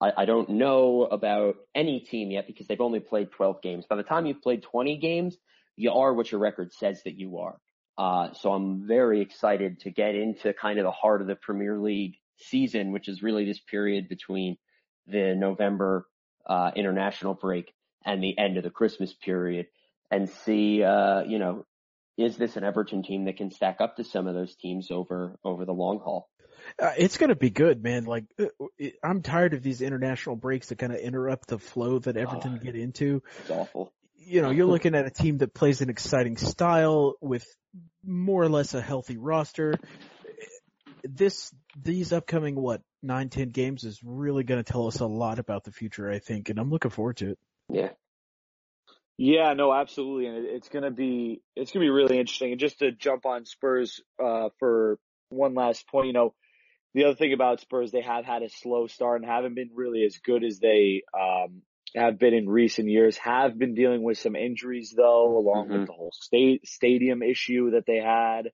I, I, don't know about any team yet because they've only played 12 games. By the time you've played 20 games, you are what your record says that you are. Uh, so I'm very excited to get into kind of the heart of the Premier League season, which is really this period between the November uh, international break and the end of the Christmas period and see, uh, you know, is this an Everton team that can stack up to some of those teams over over the long haul? Uh, it's going to be good, man. Like uh, I'm tired of these international breaks that kind of interrupt the flow that Everton oh, get into. It's awful. You know, you're looking at a team that plays an exciting style with more or less a healthy roster. This these upcoming what nine ten games is really going to tell us a lot about the future, I think, and I'm looking forward to it. Yeah, yeah, no, absolutely, and it, it's gonna be it's gonna be really interesting. And just to jump on Spurs uh, for one last point, you know, the other thing about Spurs, they have had a slow start and haven't been really as good as they um, have been in recent years. Have been dealing with some injuries though, along mm-hmm. with the whole state stadium issue that they had.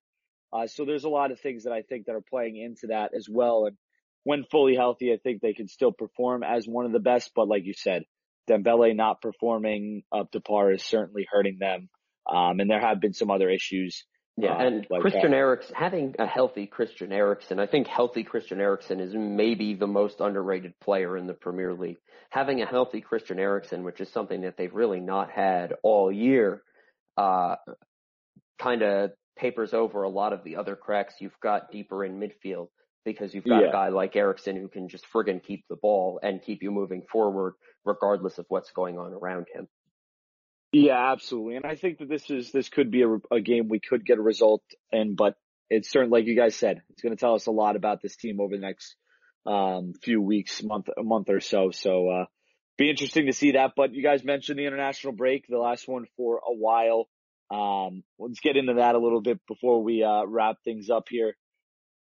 Uh, so there's a lot of things that I think that are playing into that as well. And when fully healthy, I think they can still perform as one of the best. But like you said, Dembele not performing up to par is certainly hurting them. Um, and there have been some other issues. Yeah, uh, and like Christian that. Eriksen, having a healthy Christian Eriksen, I think healthy Christian Eriksen is maybe the most underrated player in the Premier League. Having a healthy Christian Eriksen, which is something that they've really not had all year, uh, kind of papers over a lot of the other cracks you've got deeper in midfield because you've got yeah. a guy like Eriksen who can just friggin' keep the ball and keep you moving forward regardless of what's going on around him. Yeah, absolutely. And I think that this is, this could be a, a game we could get a result in, but it's certainly, like you guys said, it's going to tell us a lot about this team over the next, um, few weeks, month, a month or so. So, uh, be interesting to see that. But you guys mentioned the international break, the last one for a while. Um, let's get into that a little bit before we, uh, wrap things up here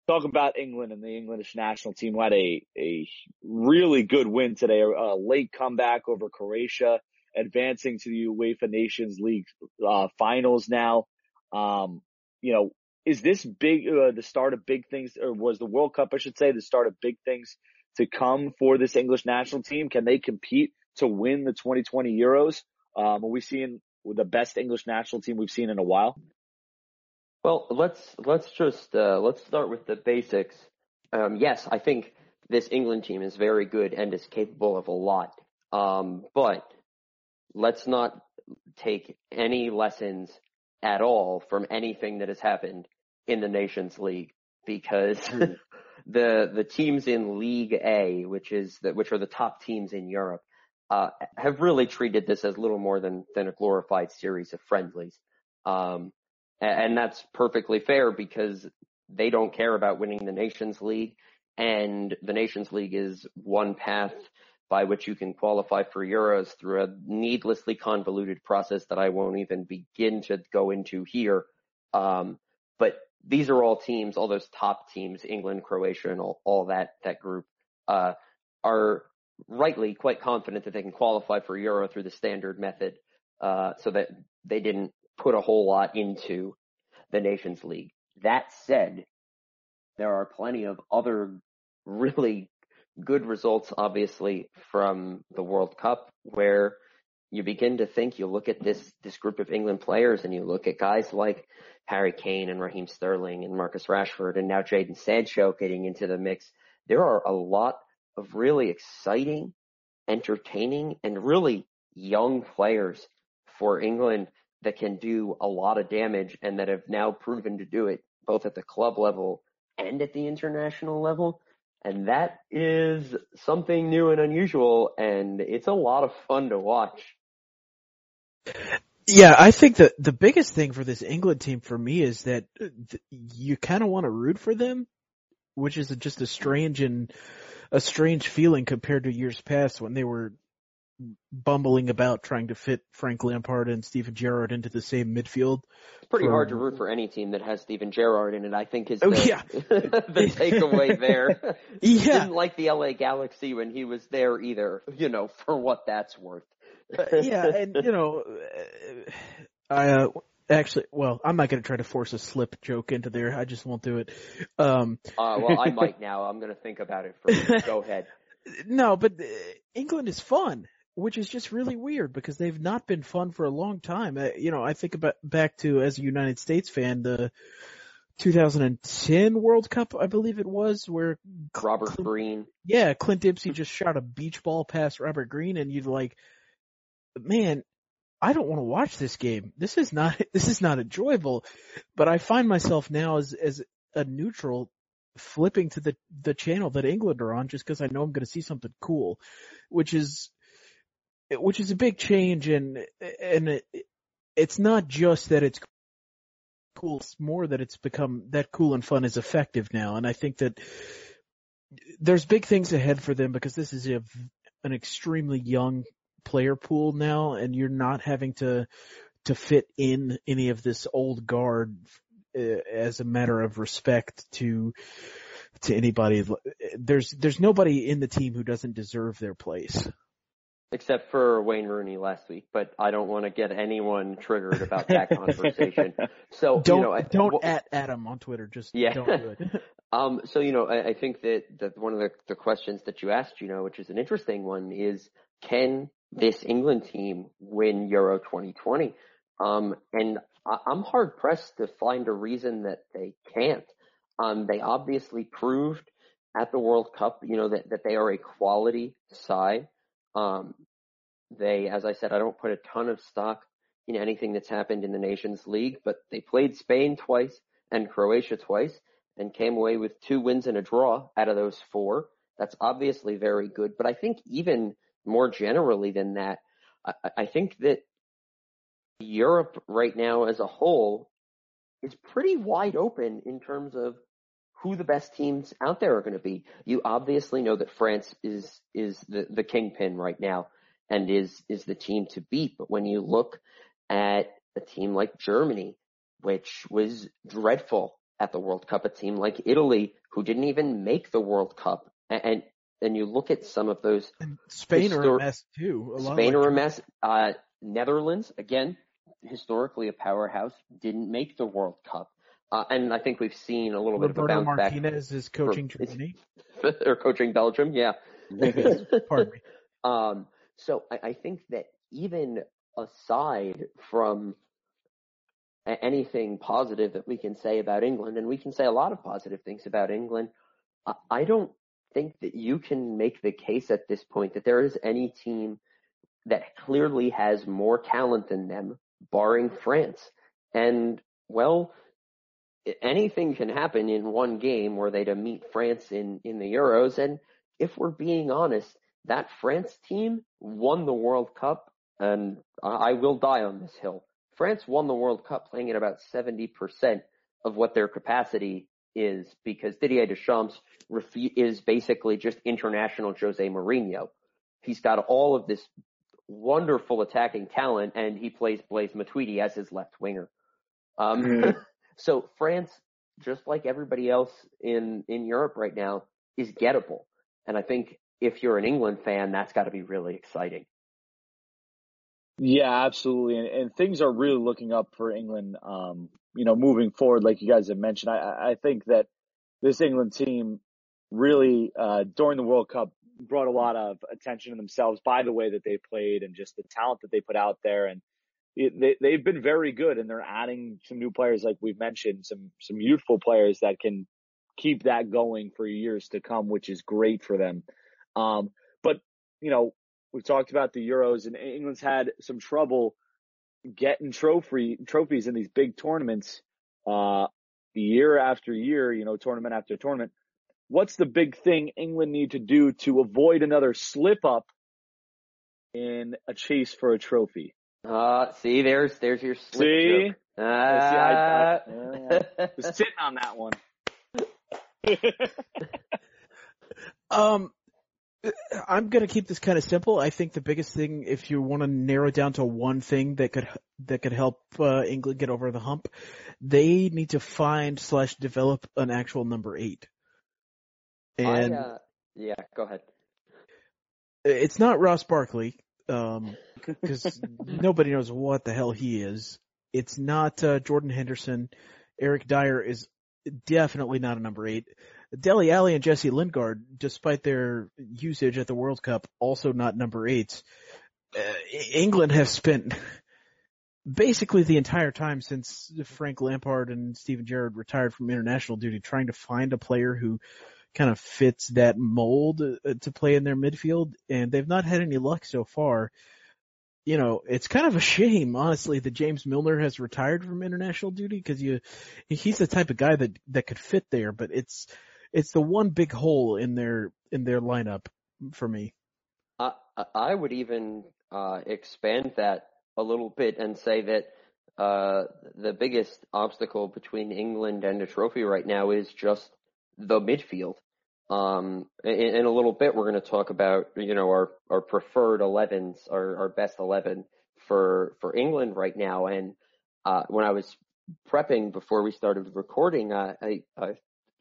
talk about England and the English national team who had a, a really good win today, a late comeback over Croatia, advancing to the UEFA Nations League uh, finals now. Um, you know, is this big, uh, the start of big things, or was the World Cup, I should say, the start of big things to come for this English national team? Can they compete to win the 2020 Euros? Um, are we seeing the best English national team we've seen in a while? Well, let's let's just uh, let's start with the basics. Um, yes, I think this England team is very good and is capable of a lot. Um, but let's not take any lessons at all from anything that has happened in the Nations League because hmm. the the teams in League A, which is the, which are the top teams in Europe, uh, have really treated this as little more than than a glorified series of friendlies. Um, and that's perfectly fair because they don't care about winning the Nations League. And the Nations League is one path by which you can qualify for Euros through a needlessly convoluted process that I won't even begin to go into here. Um, but these are all teams, all those top teams, England, Croatia, and all, all that, that group, uh, are rightly quite confident that they can qualify for Euro through the standard method, uh, so that they didn't put a whole lot into the Nations League. That said, there are plenty of other really good results, obviously, from the World Cup where you begin to think, you look at this, this group of England players and you look at guys like Harry Kane and Raheem Sterling and Marcus Rashford and now Jadon Sancho getting into the mix. There are a lot of really exciting, entertaining, and really young players for England that can do a lot of damage and that have now proven to do it both at the club level and at the international level. And that is something new and unusual and it's a lot of fun to watch. Yeah, I think that the biggest thing for this England team for me is that uh, you kind of want to root for them, which is just a strange and a strange feeling compared to years past when they were bumbling about trying to fit Frank Lampard and Steven Gerrard into the same midfield. It's pretty for- hard to root for any team that has Steven Gerrard in it. I think is Oh, the, yeah. the takeaway there. Yeah. Didn't like the LA Galaxy when he was there either. You know, for what that's worth. yeah, and you know, uh, I uh, actually, well, I'm not going to try to force a slip joke into there. I just won't do it. Um, Uh, well, I might now. I'm going to think about it first. Go ahead. no, but uh, England is fun, which is just really weird because they've not been fun for a long time. Uh, you know, I think about back to as a United States fan, the 2010 World Cup, I believe it was, where Robert Clint- Green. yeah, Clint Dempsey just shot a beach ball past Robert Green, and you'd like, man, I don't want to watch this game. This is not this is not enjoyable. But I find myself now as as a neutral flipping to the the channel that England are on just because I know I'm going to see something cool, which is which is a big change, and and it, it's not just that it's cool. It's more that it's become that cool and fun is effective now, and I think that there's big things ahead for them because this is a, an extremely young player pool now, and you're not having to to fit in any of this old guard uh, as a matter of respect to to anybody. There's there's nobody in the team who doesn't deserve their place. Except for Wayne Rooney last week, but I don't want to get anyone triggered about that conversation. So Don't you know, I- don't wh- at Adam on Twitter. Just Yeah. don't do it. Um, so you know, I, I think that, that one of the, the questions that you asked, you know, which is an interesting one, is can this England team win Euro 2020? Um, and I, I'm hard pressed to find a reason that they can't. Um, they obviously proved at the World Cup, you know, that, that they are a quality side. Um, they, as I said, I don't put a ton of stock in anything that's happened in the Nations League, but they played Spain twice and Croatia twice and came away with two wins and a draw out of those four. That's obviously very good. But I think even more generally than that, I, I think that Europe right now as a whole is pretty wide open in terms of who the best teams out there are going to be. You obviously know that France is is the, the kingpin right now and is is the team to beat. But when you look at a team like Germany, which was dreadful at the World Cup, a team like Italy, who didn't even make the World Cup, and and, and you look at some of those Spain are a mess too. A Spain like are a mess. Uh, Netherlands, again, historically a powerhouse, didn't make the World Cup. Uh, and I think we've seen a little bit Roberto of a bounce back. Martinez is coaching for- Germany. or coaching Belgium, yeah. Pardon me. Um, so I, I think that even aside from anything positive that we can say about England, and we can say a lot of positive things about England, I, I don't think that you can make the case at this point that there is any team that clearly has more talent than them, barring France. And well, anything can happen in one game were they to meet France in, in the Euros. And if we're being honest, that France team won the World Cup, and I will die on this hill. France won the World Cup playing at about 70% of what their capacity is because Didier Deschamps refu- is basically just international Jose Mourinho. He's got all of this wonderful attacking talent and he plays Blaise Matuidi as his left winger. Um, Mhm. so France, just like everybody else in, in Europe right now, is gettable. And I think if you're an England fan, that's got to be really exciting. Yeah, absolutely. And, and things are really looking up for England, um, you know, moving forward, like you guys have mentioned. I- I, think that this England team really, uh, during the World Cup brought a lot of attention to themselves by the way that they played and just the talent that they put out there. And they, they've been very good and they're adding some new players, like we've mentioned, some, some youthful players that can keep that going for years to come, which is great for them. Um, but, you know, we've talked about the Euros and England's had some trouble getting trophy trophies in these big tournaments, uh, year after year, you know, tournament after tournament. What's the big thing England need to do to avoid another slip up in a chase for a trophy? Uh, see, there's, there's your slip See? joke. I see, I- I- Ah. yeah. Was sitting on that one. Um, I'm going to keep this kind of simple. I think the biggest thing, if you want to narrow down to one thing that could that could help uh, England get over the hump, they need to find slash develop an actual number eight. And I, uh, yeah, go ahead. It's not Ross Barkley, um, because nobody knows what the hell he is. It's not uh, Jordan Henderson. Eric Dier is definitely not a number eight. Dele Alli and Jesse Lingard, despite their usage at the World Cup, also not number eights. Uh, England have spent basically the entire time since Frank Lampard and Steven Gerrard retired from international duty trying to find a player who kind of fits that mold uh, to play in their midfield and they've not had any luck so far. You know, it's kind of a shame, honestly, that James Milner has retired from international duty because you, he's the type of guy that, that could fit there, but it's, it's the one big hole in their, in their lineup for me. I, I would even, uh, expand that a little bit and say that, uh, the biggest obstacle between England and a trophy right now is just the midfield. Um, in, in, a little bit, we're going to talk about, you know, our, our preferred 11s, our, our best 11 for, for England right now. And, uh, when I was prepping before we started recording, uh, I, I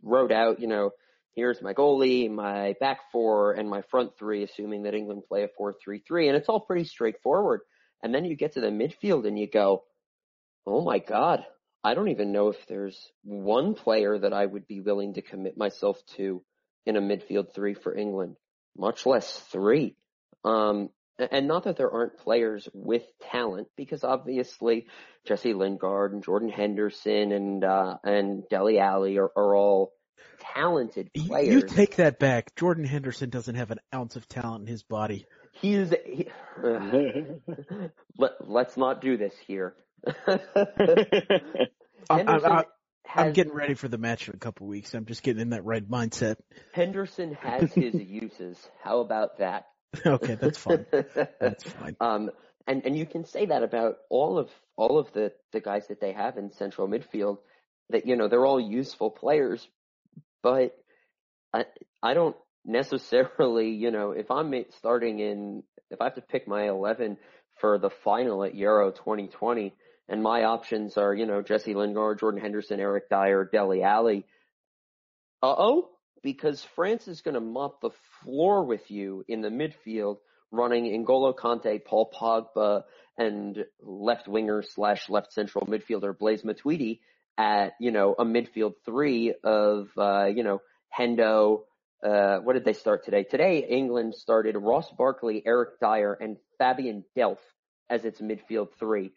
wrote out, you know, here's my goalie, my back four, and my front three, assuming that England play a 4-3-3. And it's all pretty straightforward. And then you get to the midfield and you go, oh my God, I don't even know if there's one player that I would be willing to commit myself to in a midfield three for England, much less three. Um, and not that there aren't players with talent, because obviously Jesse Lingard and Jordan Henderson and uh, and Dele Alli are, are all talented players. You take that back. Jordan Henderson doesn't have an ounce of talent in his body. He's. He, uh, let, let's not do this here. I'm, I'm, I'm, getting ready for the match in a couple weeks. I'm just getting in that right mindset. Henderson has his uses. How about that? okay, that's fine. That's fine. Um, and and you can say that about all of all of the the guys that they have in central midfield. That you know they're all useful players, but I I don't necessarily you know if I'm starting in if I have to pick my eleven for the final at Euro 2020 and my options are, you know, Jesse Lingard, Jordan Henderson, Eric Dier, Dele Alli. Uh oh, because France is going to mop the floor with you in the midfield, running N'Golo Kante, Paul Pogba, and left winger slash left central midfielder Blaise Matuidi at, you know, a midfield three of, uh, you know, Hendo, uh, what did they start today? Today, England started Ross Barkley, Eric Dier, and Fabian Delph as its midfield three.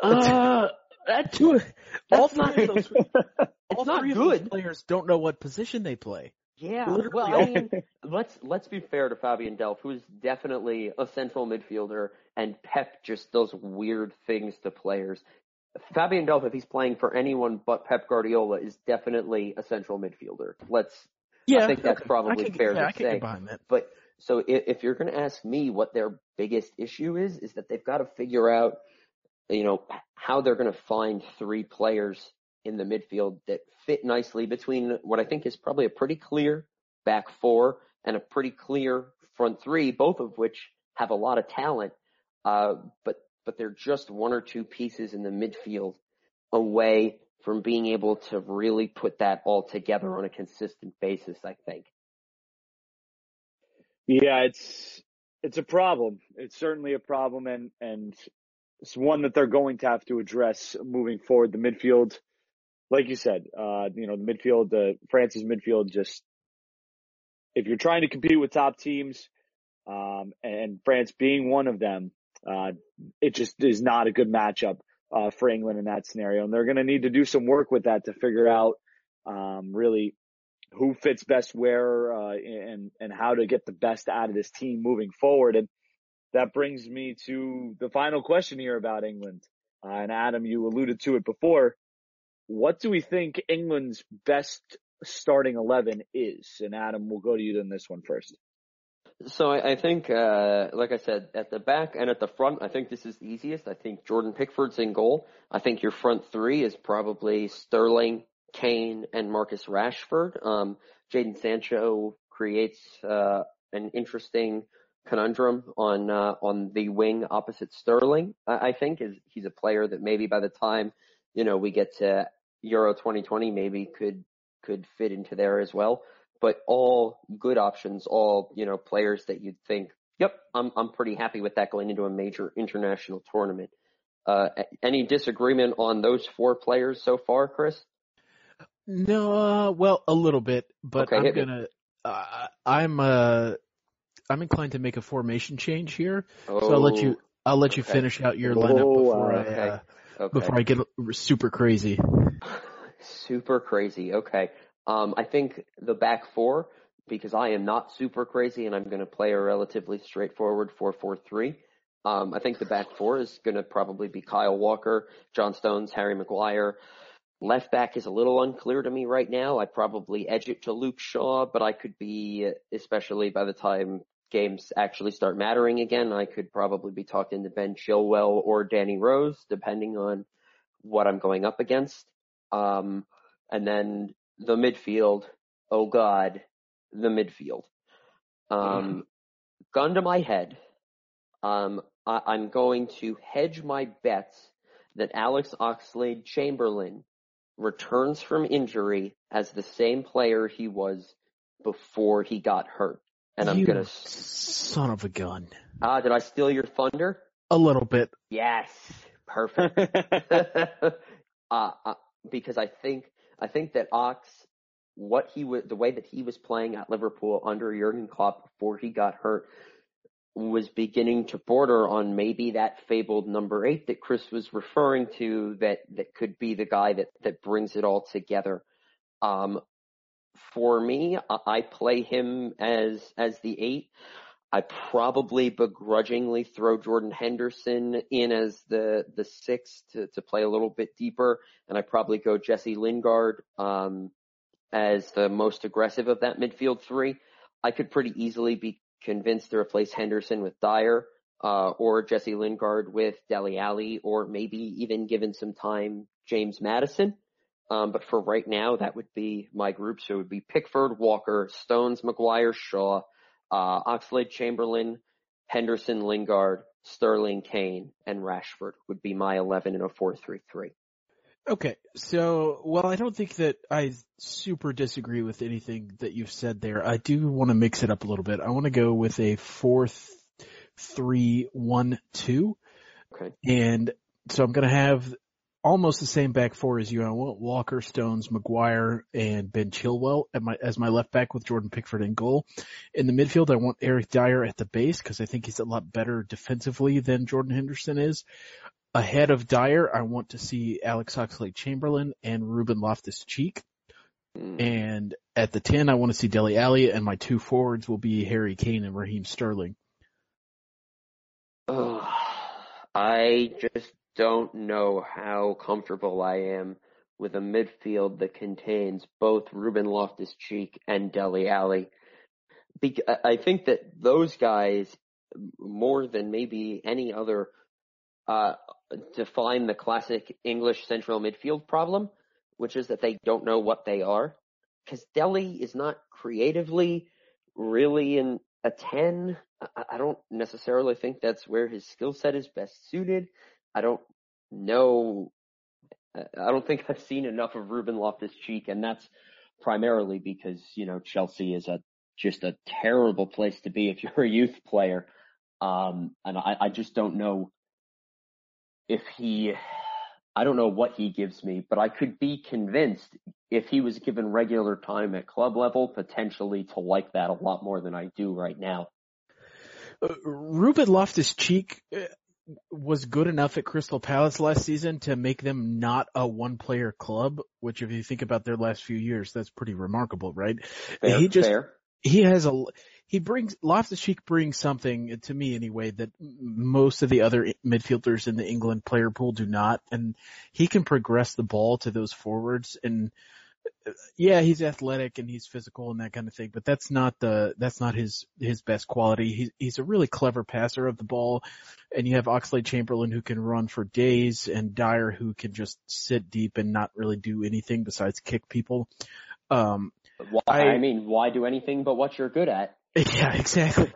Uh, that too. All three of those, all not three good. Those players don't know what position they play. Yeah, Literally. well, I mean, let's let's be fair to Fabian Delph, who's definitely a central midfielder, and Pep just does weird things to players. Fabian Delph, if he's playing for anyone but Pep Guardiola, is definitely a central midfielder. Let's. Yeah, I think that's probably can, fair yeah, to say. But so if, if you're going to ask me what their biggest issue is, is that they've got to figure out you know, how they're going to find three players in the midfield that fit nicely between what I think is probably a pretty clear back four and a pretty clear front three, both of which have a lot of talent. Uh, but, but they're just one or two pieces in the midfield away from being able to really put that all together on a consistent basis, I think. Yeah, it's, it's a problem. It's certainly a problem and, and it's one that they're going to have to address moving forward. The midfield, like you said, uh, you know, the midfield, the France's midfield, just if you're trying to compete with top teams, um, and France being one of them, uh, it just is not a good matchup uh, for England in that scenario, and they're going to need to do some work with that to figure out um, really who fits best where uh, and and how to get the best out of this team moving forward. And that brings me to the final question here about England. Uh, and Adam, you alluded to it before. What do we think England's best starting 11 is? And Adam, we'll go to you in this one first. So I, I think, uh, like I said, at the back and at the front, I think this is the easiest. I think Jordan Pickford's in goal. I think your front three is probably Sterling, Kane, and Marcus Rashford. Um, Jadon Sancho creates uh, an interesting conundrum on uh, on the wing opposite Sterling. I, I think is he's a player that maybe by the time you know we get to Euro 2020, maybe could could fit into there as well. But all good options, all you know players that you'd think, yep, I'm I'm pretty happy with that going into a major international tournament. Uh, any disagreement on those four players so far, Chris? No, uh, well, a little bit, but Okay, I'm gonna, uh, I'm, uh, I'm inclined to make a formation change here. Oh, So I'll let you, I'll let you finish out your Oh, lineup before wow. I, uh, okay. before I get super crazy. Super crazy. Okay. Um, I think the back four, because I am not super crazy and I'm going to play a relatively straightforward 4-4-3. Um, I think the back four is going to probably be Kyle Walker, John Stones, Harry Maguire. Left back is a little unclear to me right now. I'd probably edge it to Luke Shaw, but I could be, especially by the time games actually start mattering again, I could probably be talking to Ben Chilwell or Danny Rose, depending on what I'm going up against. Um, and then the midfield. Oh God, the midfield. Um, gun to my head. Um, I, I'm going to hedge my bets that Alex Oxlade Chamberlain returns from injury as the same player he was before he got hurt. And I'm You gonna, son of a gun. ah, did I steal your thunder? A little bit. Yes. Perfect. uh, uh, because I think I think that Ox, what he was, the way that he was playing at Liverpool under Jurgen Klopp before he got hurt, was beginning to border on maybe that fabled number eight that Chris was referring to. That that could be the guy that that brings it all together. Um, for me, I, play him as as the eight. I probably begrudgingly throw Jordan Henderson in as the the six to to play a little bit deeper, and I probably go Jesse Lingard um, as the most aggressive of that midfield three. I could pretty easily be convinced to replace Henderson with Dier, uh, or Jesse Lingard with Dele Alli, or maybe even given some time James Maddison. Um, but for right now, that would be my group. So it would be Pickford, Walker, Stones, Maguire, Shaw, uh, Oxlade Chamberlain, Henderson, Lingard, Sterling, Kane, and Rashford would be my 11 in a 4-3-3. Okay, so well, I don't think that I super disagree with anything that you've said there, I do want to mix it up a little bit. I want to go with a four, three, one, two, Okay. and so I'm going to have almost the same back four as you. I want Walker, Stones, Maguire, and Ben Chilwell at my as my left back with Jordan Pickford in goal. In the midfield, I want Eric Dier at the base because I think he's a lot better defensively than Jordan Henderson is. Ahead of Dier, I want to see Alex Oxlade Chamberlain and Ruben Loftus Cheek. Mm. And at the 10, I want to see Dele Alli and my two forwards will be Harry Kane and Raheem Sterling. Ugh, I just don't know how comfortable I am with a midfield that contains both Ruben Loftus-Cheek and Dele Alli. I think that those guys, more than maybe any other, uh, define the classic English central midfield problem, which is that they don't know what they are. Because Deli is not creatively really in a 10. I, I don't necessarily think that's where his skill set is best suited. I don't know. I I don't think I've seen enough of Ruben Loftus Cheek, and that's primarily because, you know, Chelsea is a just a terrible place to be if you're a youth player. Um, and I, I just don't know if he, I don't know what he gives me, but I could be convinced if he was given regular time at club level, potentially to like that a lot more than I do right now. Uh, Ruben Loftus Cheek was good enough at Crystal Palace last season to make them not a one player club, which if you think about their last few years, that's pretty remarkable, right? Fair, he just, fair. he has a he brings Loftus Cheek brings something to me anyway that most of the other midfielders in the England player pool do not, and he can progress the ball to those forwards. And yeah, he's athletic and he's physical and that kind of thing, but that's not the that's not his his best quality. He's he's a really clever passer of the ball, and you have Oxlade Chamberlain who can run for days, and Dier who can just sit deep and not really do anything besides kick people. Um, Why, I, I mean, why do anything but what you're good at? Yeah, exactly.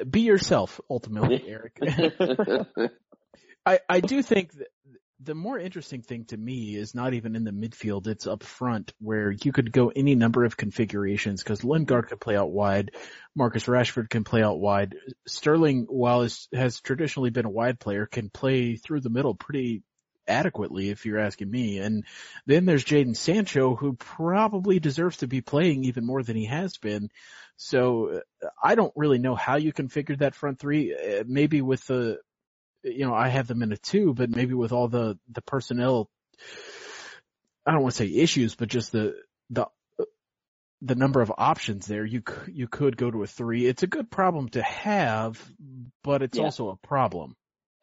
Be yourself, ultimately, Eric. I, I do think that the more interesting thing to me is not even in the midfield, it's up front where you could go any number of configurations because Lingard could play out wide, Marcus Rashford can play out wide, Sterling, while is, has traditionally been a wide player, can play through the middle pretty adequately if you're asking me. And then there's Jadon Sancho who probably deserves to be playing even more than he has been. So I don't really know how you configure that front three. Uh, maybe with the you know, I have them in a two, but maybe with all the, the personnel, I don't want to say issues, but just the, the, the number of options there, you, you could go to a three. It's a good problem to have, but it's yeah. also a problem.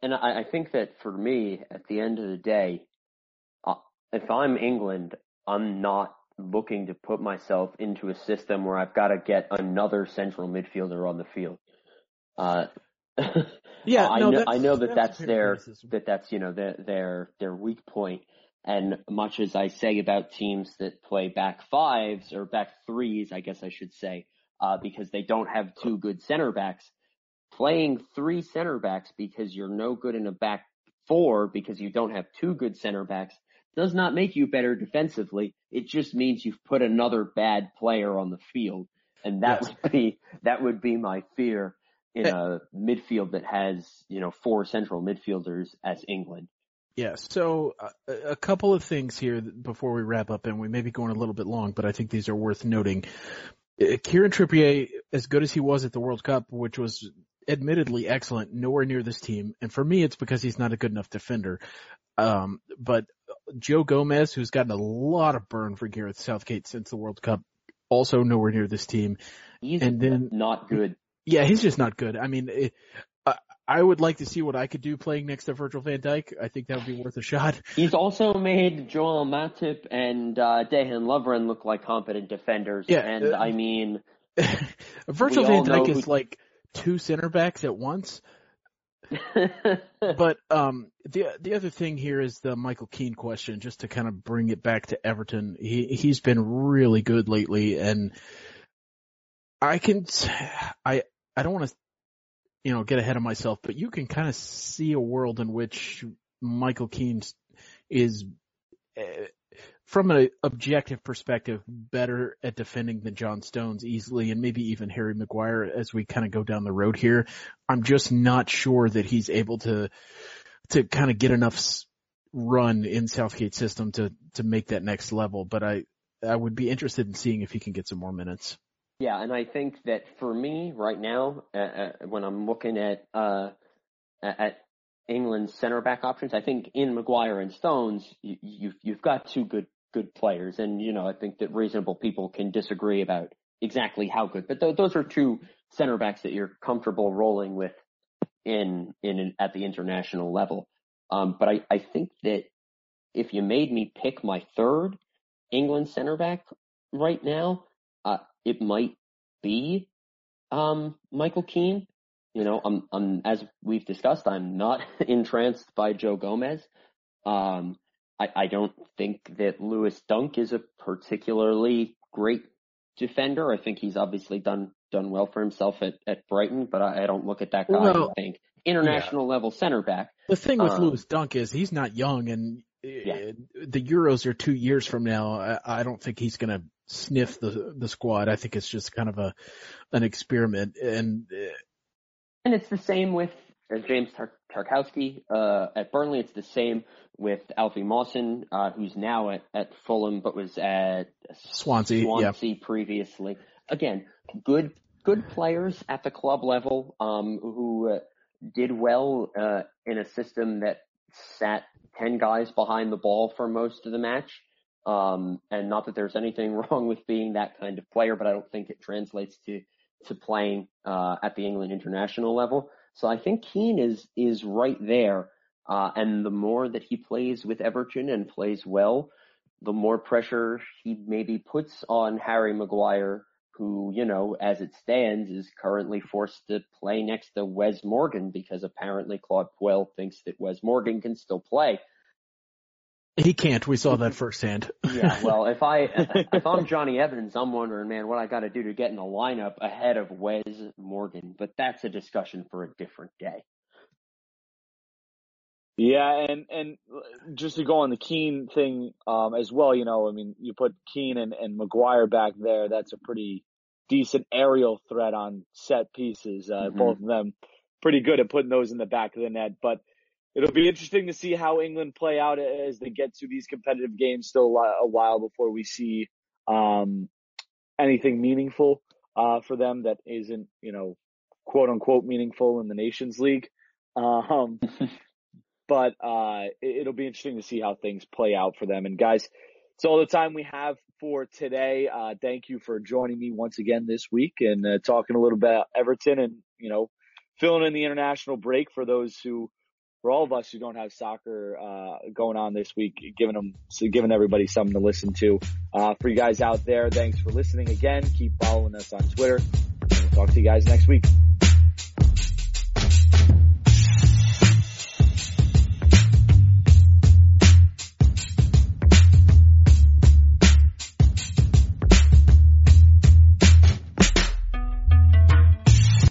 And I, I think that for me, at the end of the day, uh, if I'm England, I'm not looking to put myself into a system where I've got to get another central midfielder on the field. Uh, yeah, I no, know, I know that that's, that's their that that's you know their their their weak point. And much as I say about teams that play back fives or back threes, I guess I should say, uh, because they don't have two good center backs, playing three center backs because you're no good in a back four because you don't have two good center backs does not make you better defensively. It just means you've put another bad player on the field. And that yes. would be, that would be my fear in a midfield that has, you know, four central midfielders as England. Yeah, so uh, a couple of things here before we wrap up, and we may be going a little bit long, but I think these are worth noting. Uh, Kieran Trippier, as good as he was at the World Cup, which was admittedly excellent, nowhere near this team, and for me, it's because he's not a good enough defender. Um, but Joe Gomez, who's gotten a lot of burn for Gareth Southgate since the World Cup, also nowhere near this team. He's and then not good. Yeah, he's just not good. I mean, it, I would like to see what I could do playing next to Virgil van Dijk. I think that would be worth a shot. He's also made Joel Matip and uh, Dejan Lovren look like competent defenders. Yeah, and uh, I mean, Virgil van Dijk is who... like two center backs at once. but um, the the other thing here is the Michael Keane question, just to kind of bring it back to Everton. He he's been really good lately, and I can I I don't want to, you know, get ahead of myself, but you can kind of see a world in which Michael Keane is, uh, from an objective perspective, better at defending than John Stones easily, and maybe even Harry Maguire as we kind of go down the road here. I'm just not sure that he's able to to kind of get enough run in Southgate's system to to make that next level. But I I would be interested in seeing if he can get some more minutes. Yeah, and I think that for me right now, uh, uh, when I'm looking at uh, at England's center back options, I think in Maguire and Stones, you, you've you've got two good good players, and you know I think that reasonable people can disagree about exactly how good, but th- those are two center backs that you're comfortable rolling with in in at the international level. Um, but I I think that if you made me pick my third England center back right now, it might be um, Michael Keane. You know, I'm, I'm, as we've discussed, I'm not entranced by Joe Gomez. Um, I, I don't think that Lewis Dunk is a particularly great defender. I think he's obviously done done well for himself at, at Brighton, but I, I don't look at that guy well, and think international yeah. level center back. The thing with um, Lewis Dunk is he's not young, and yeah. the Euros are two years from now. I, I don't think he's going to sniff the the squad. I think it's just kind of a an experiment, and and it's the same with James Tar- Tarkowski uh, at Burnley. It's the same with Alfie Mawson, uh, who's now at, at Fulham, but was at Swansea, Swansea yeah. previously. Again, good good players at the club level um, who uh, did well uh, in a system that sat ten guys behind the ball for most of the match. Um, and not that there's anything wrong with being that kind of player, but I don't think it translates to to playing uh, at the England international level. So I think Keane is is right there. Uh, and the more that he plays with Everton and plays well, the more pressure he maybe puts on Harry Maguire, who, you know, as it stands, is currently forced to play next to Wes Morgan because apparently Claude Puel thinks that Wes Morgan can still play. He can't. We saw that firsthand. yeah, well, if I if I'm Jonny Evans, I'm wondering, man, what I got to do to get in the lineup ahead of Wes Morgan. But that's a discussion for a different day. Yeah, and and just to go on the Keane thing um, as well, you know, I mean, you put Keane and, and Maguire back there. That's a pretty decent aerial threat on set pieces. Uh, mm-hmm. Both of them pretty good at putting those in the back of the net, but it'll be interesting to see how England play out as they get to these competitive games. Still a while before we see um, anything meaningful uh, for them that isn't, you know, quote unquote meaningful in the Nations League. Um, but uh, it, will be interesting to see how things play out for them. And guys, it's all the time we have for today. Uh, thank you for joining me once again this week and uh, talking a little bit about Everton and you know filling in the international break for those who for all of us who don't have soccer uh, going on this week, giving them, giving everybody something to listen to. Uh, for you guys out there, thanks for listening again. Keep following us on Twitter. We'll talk to you guys next week.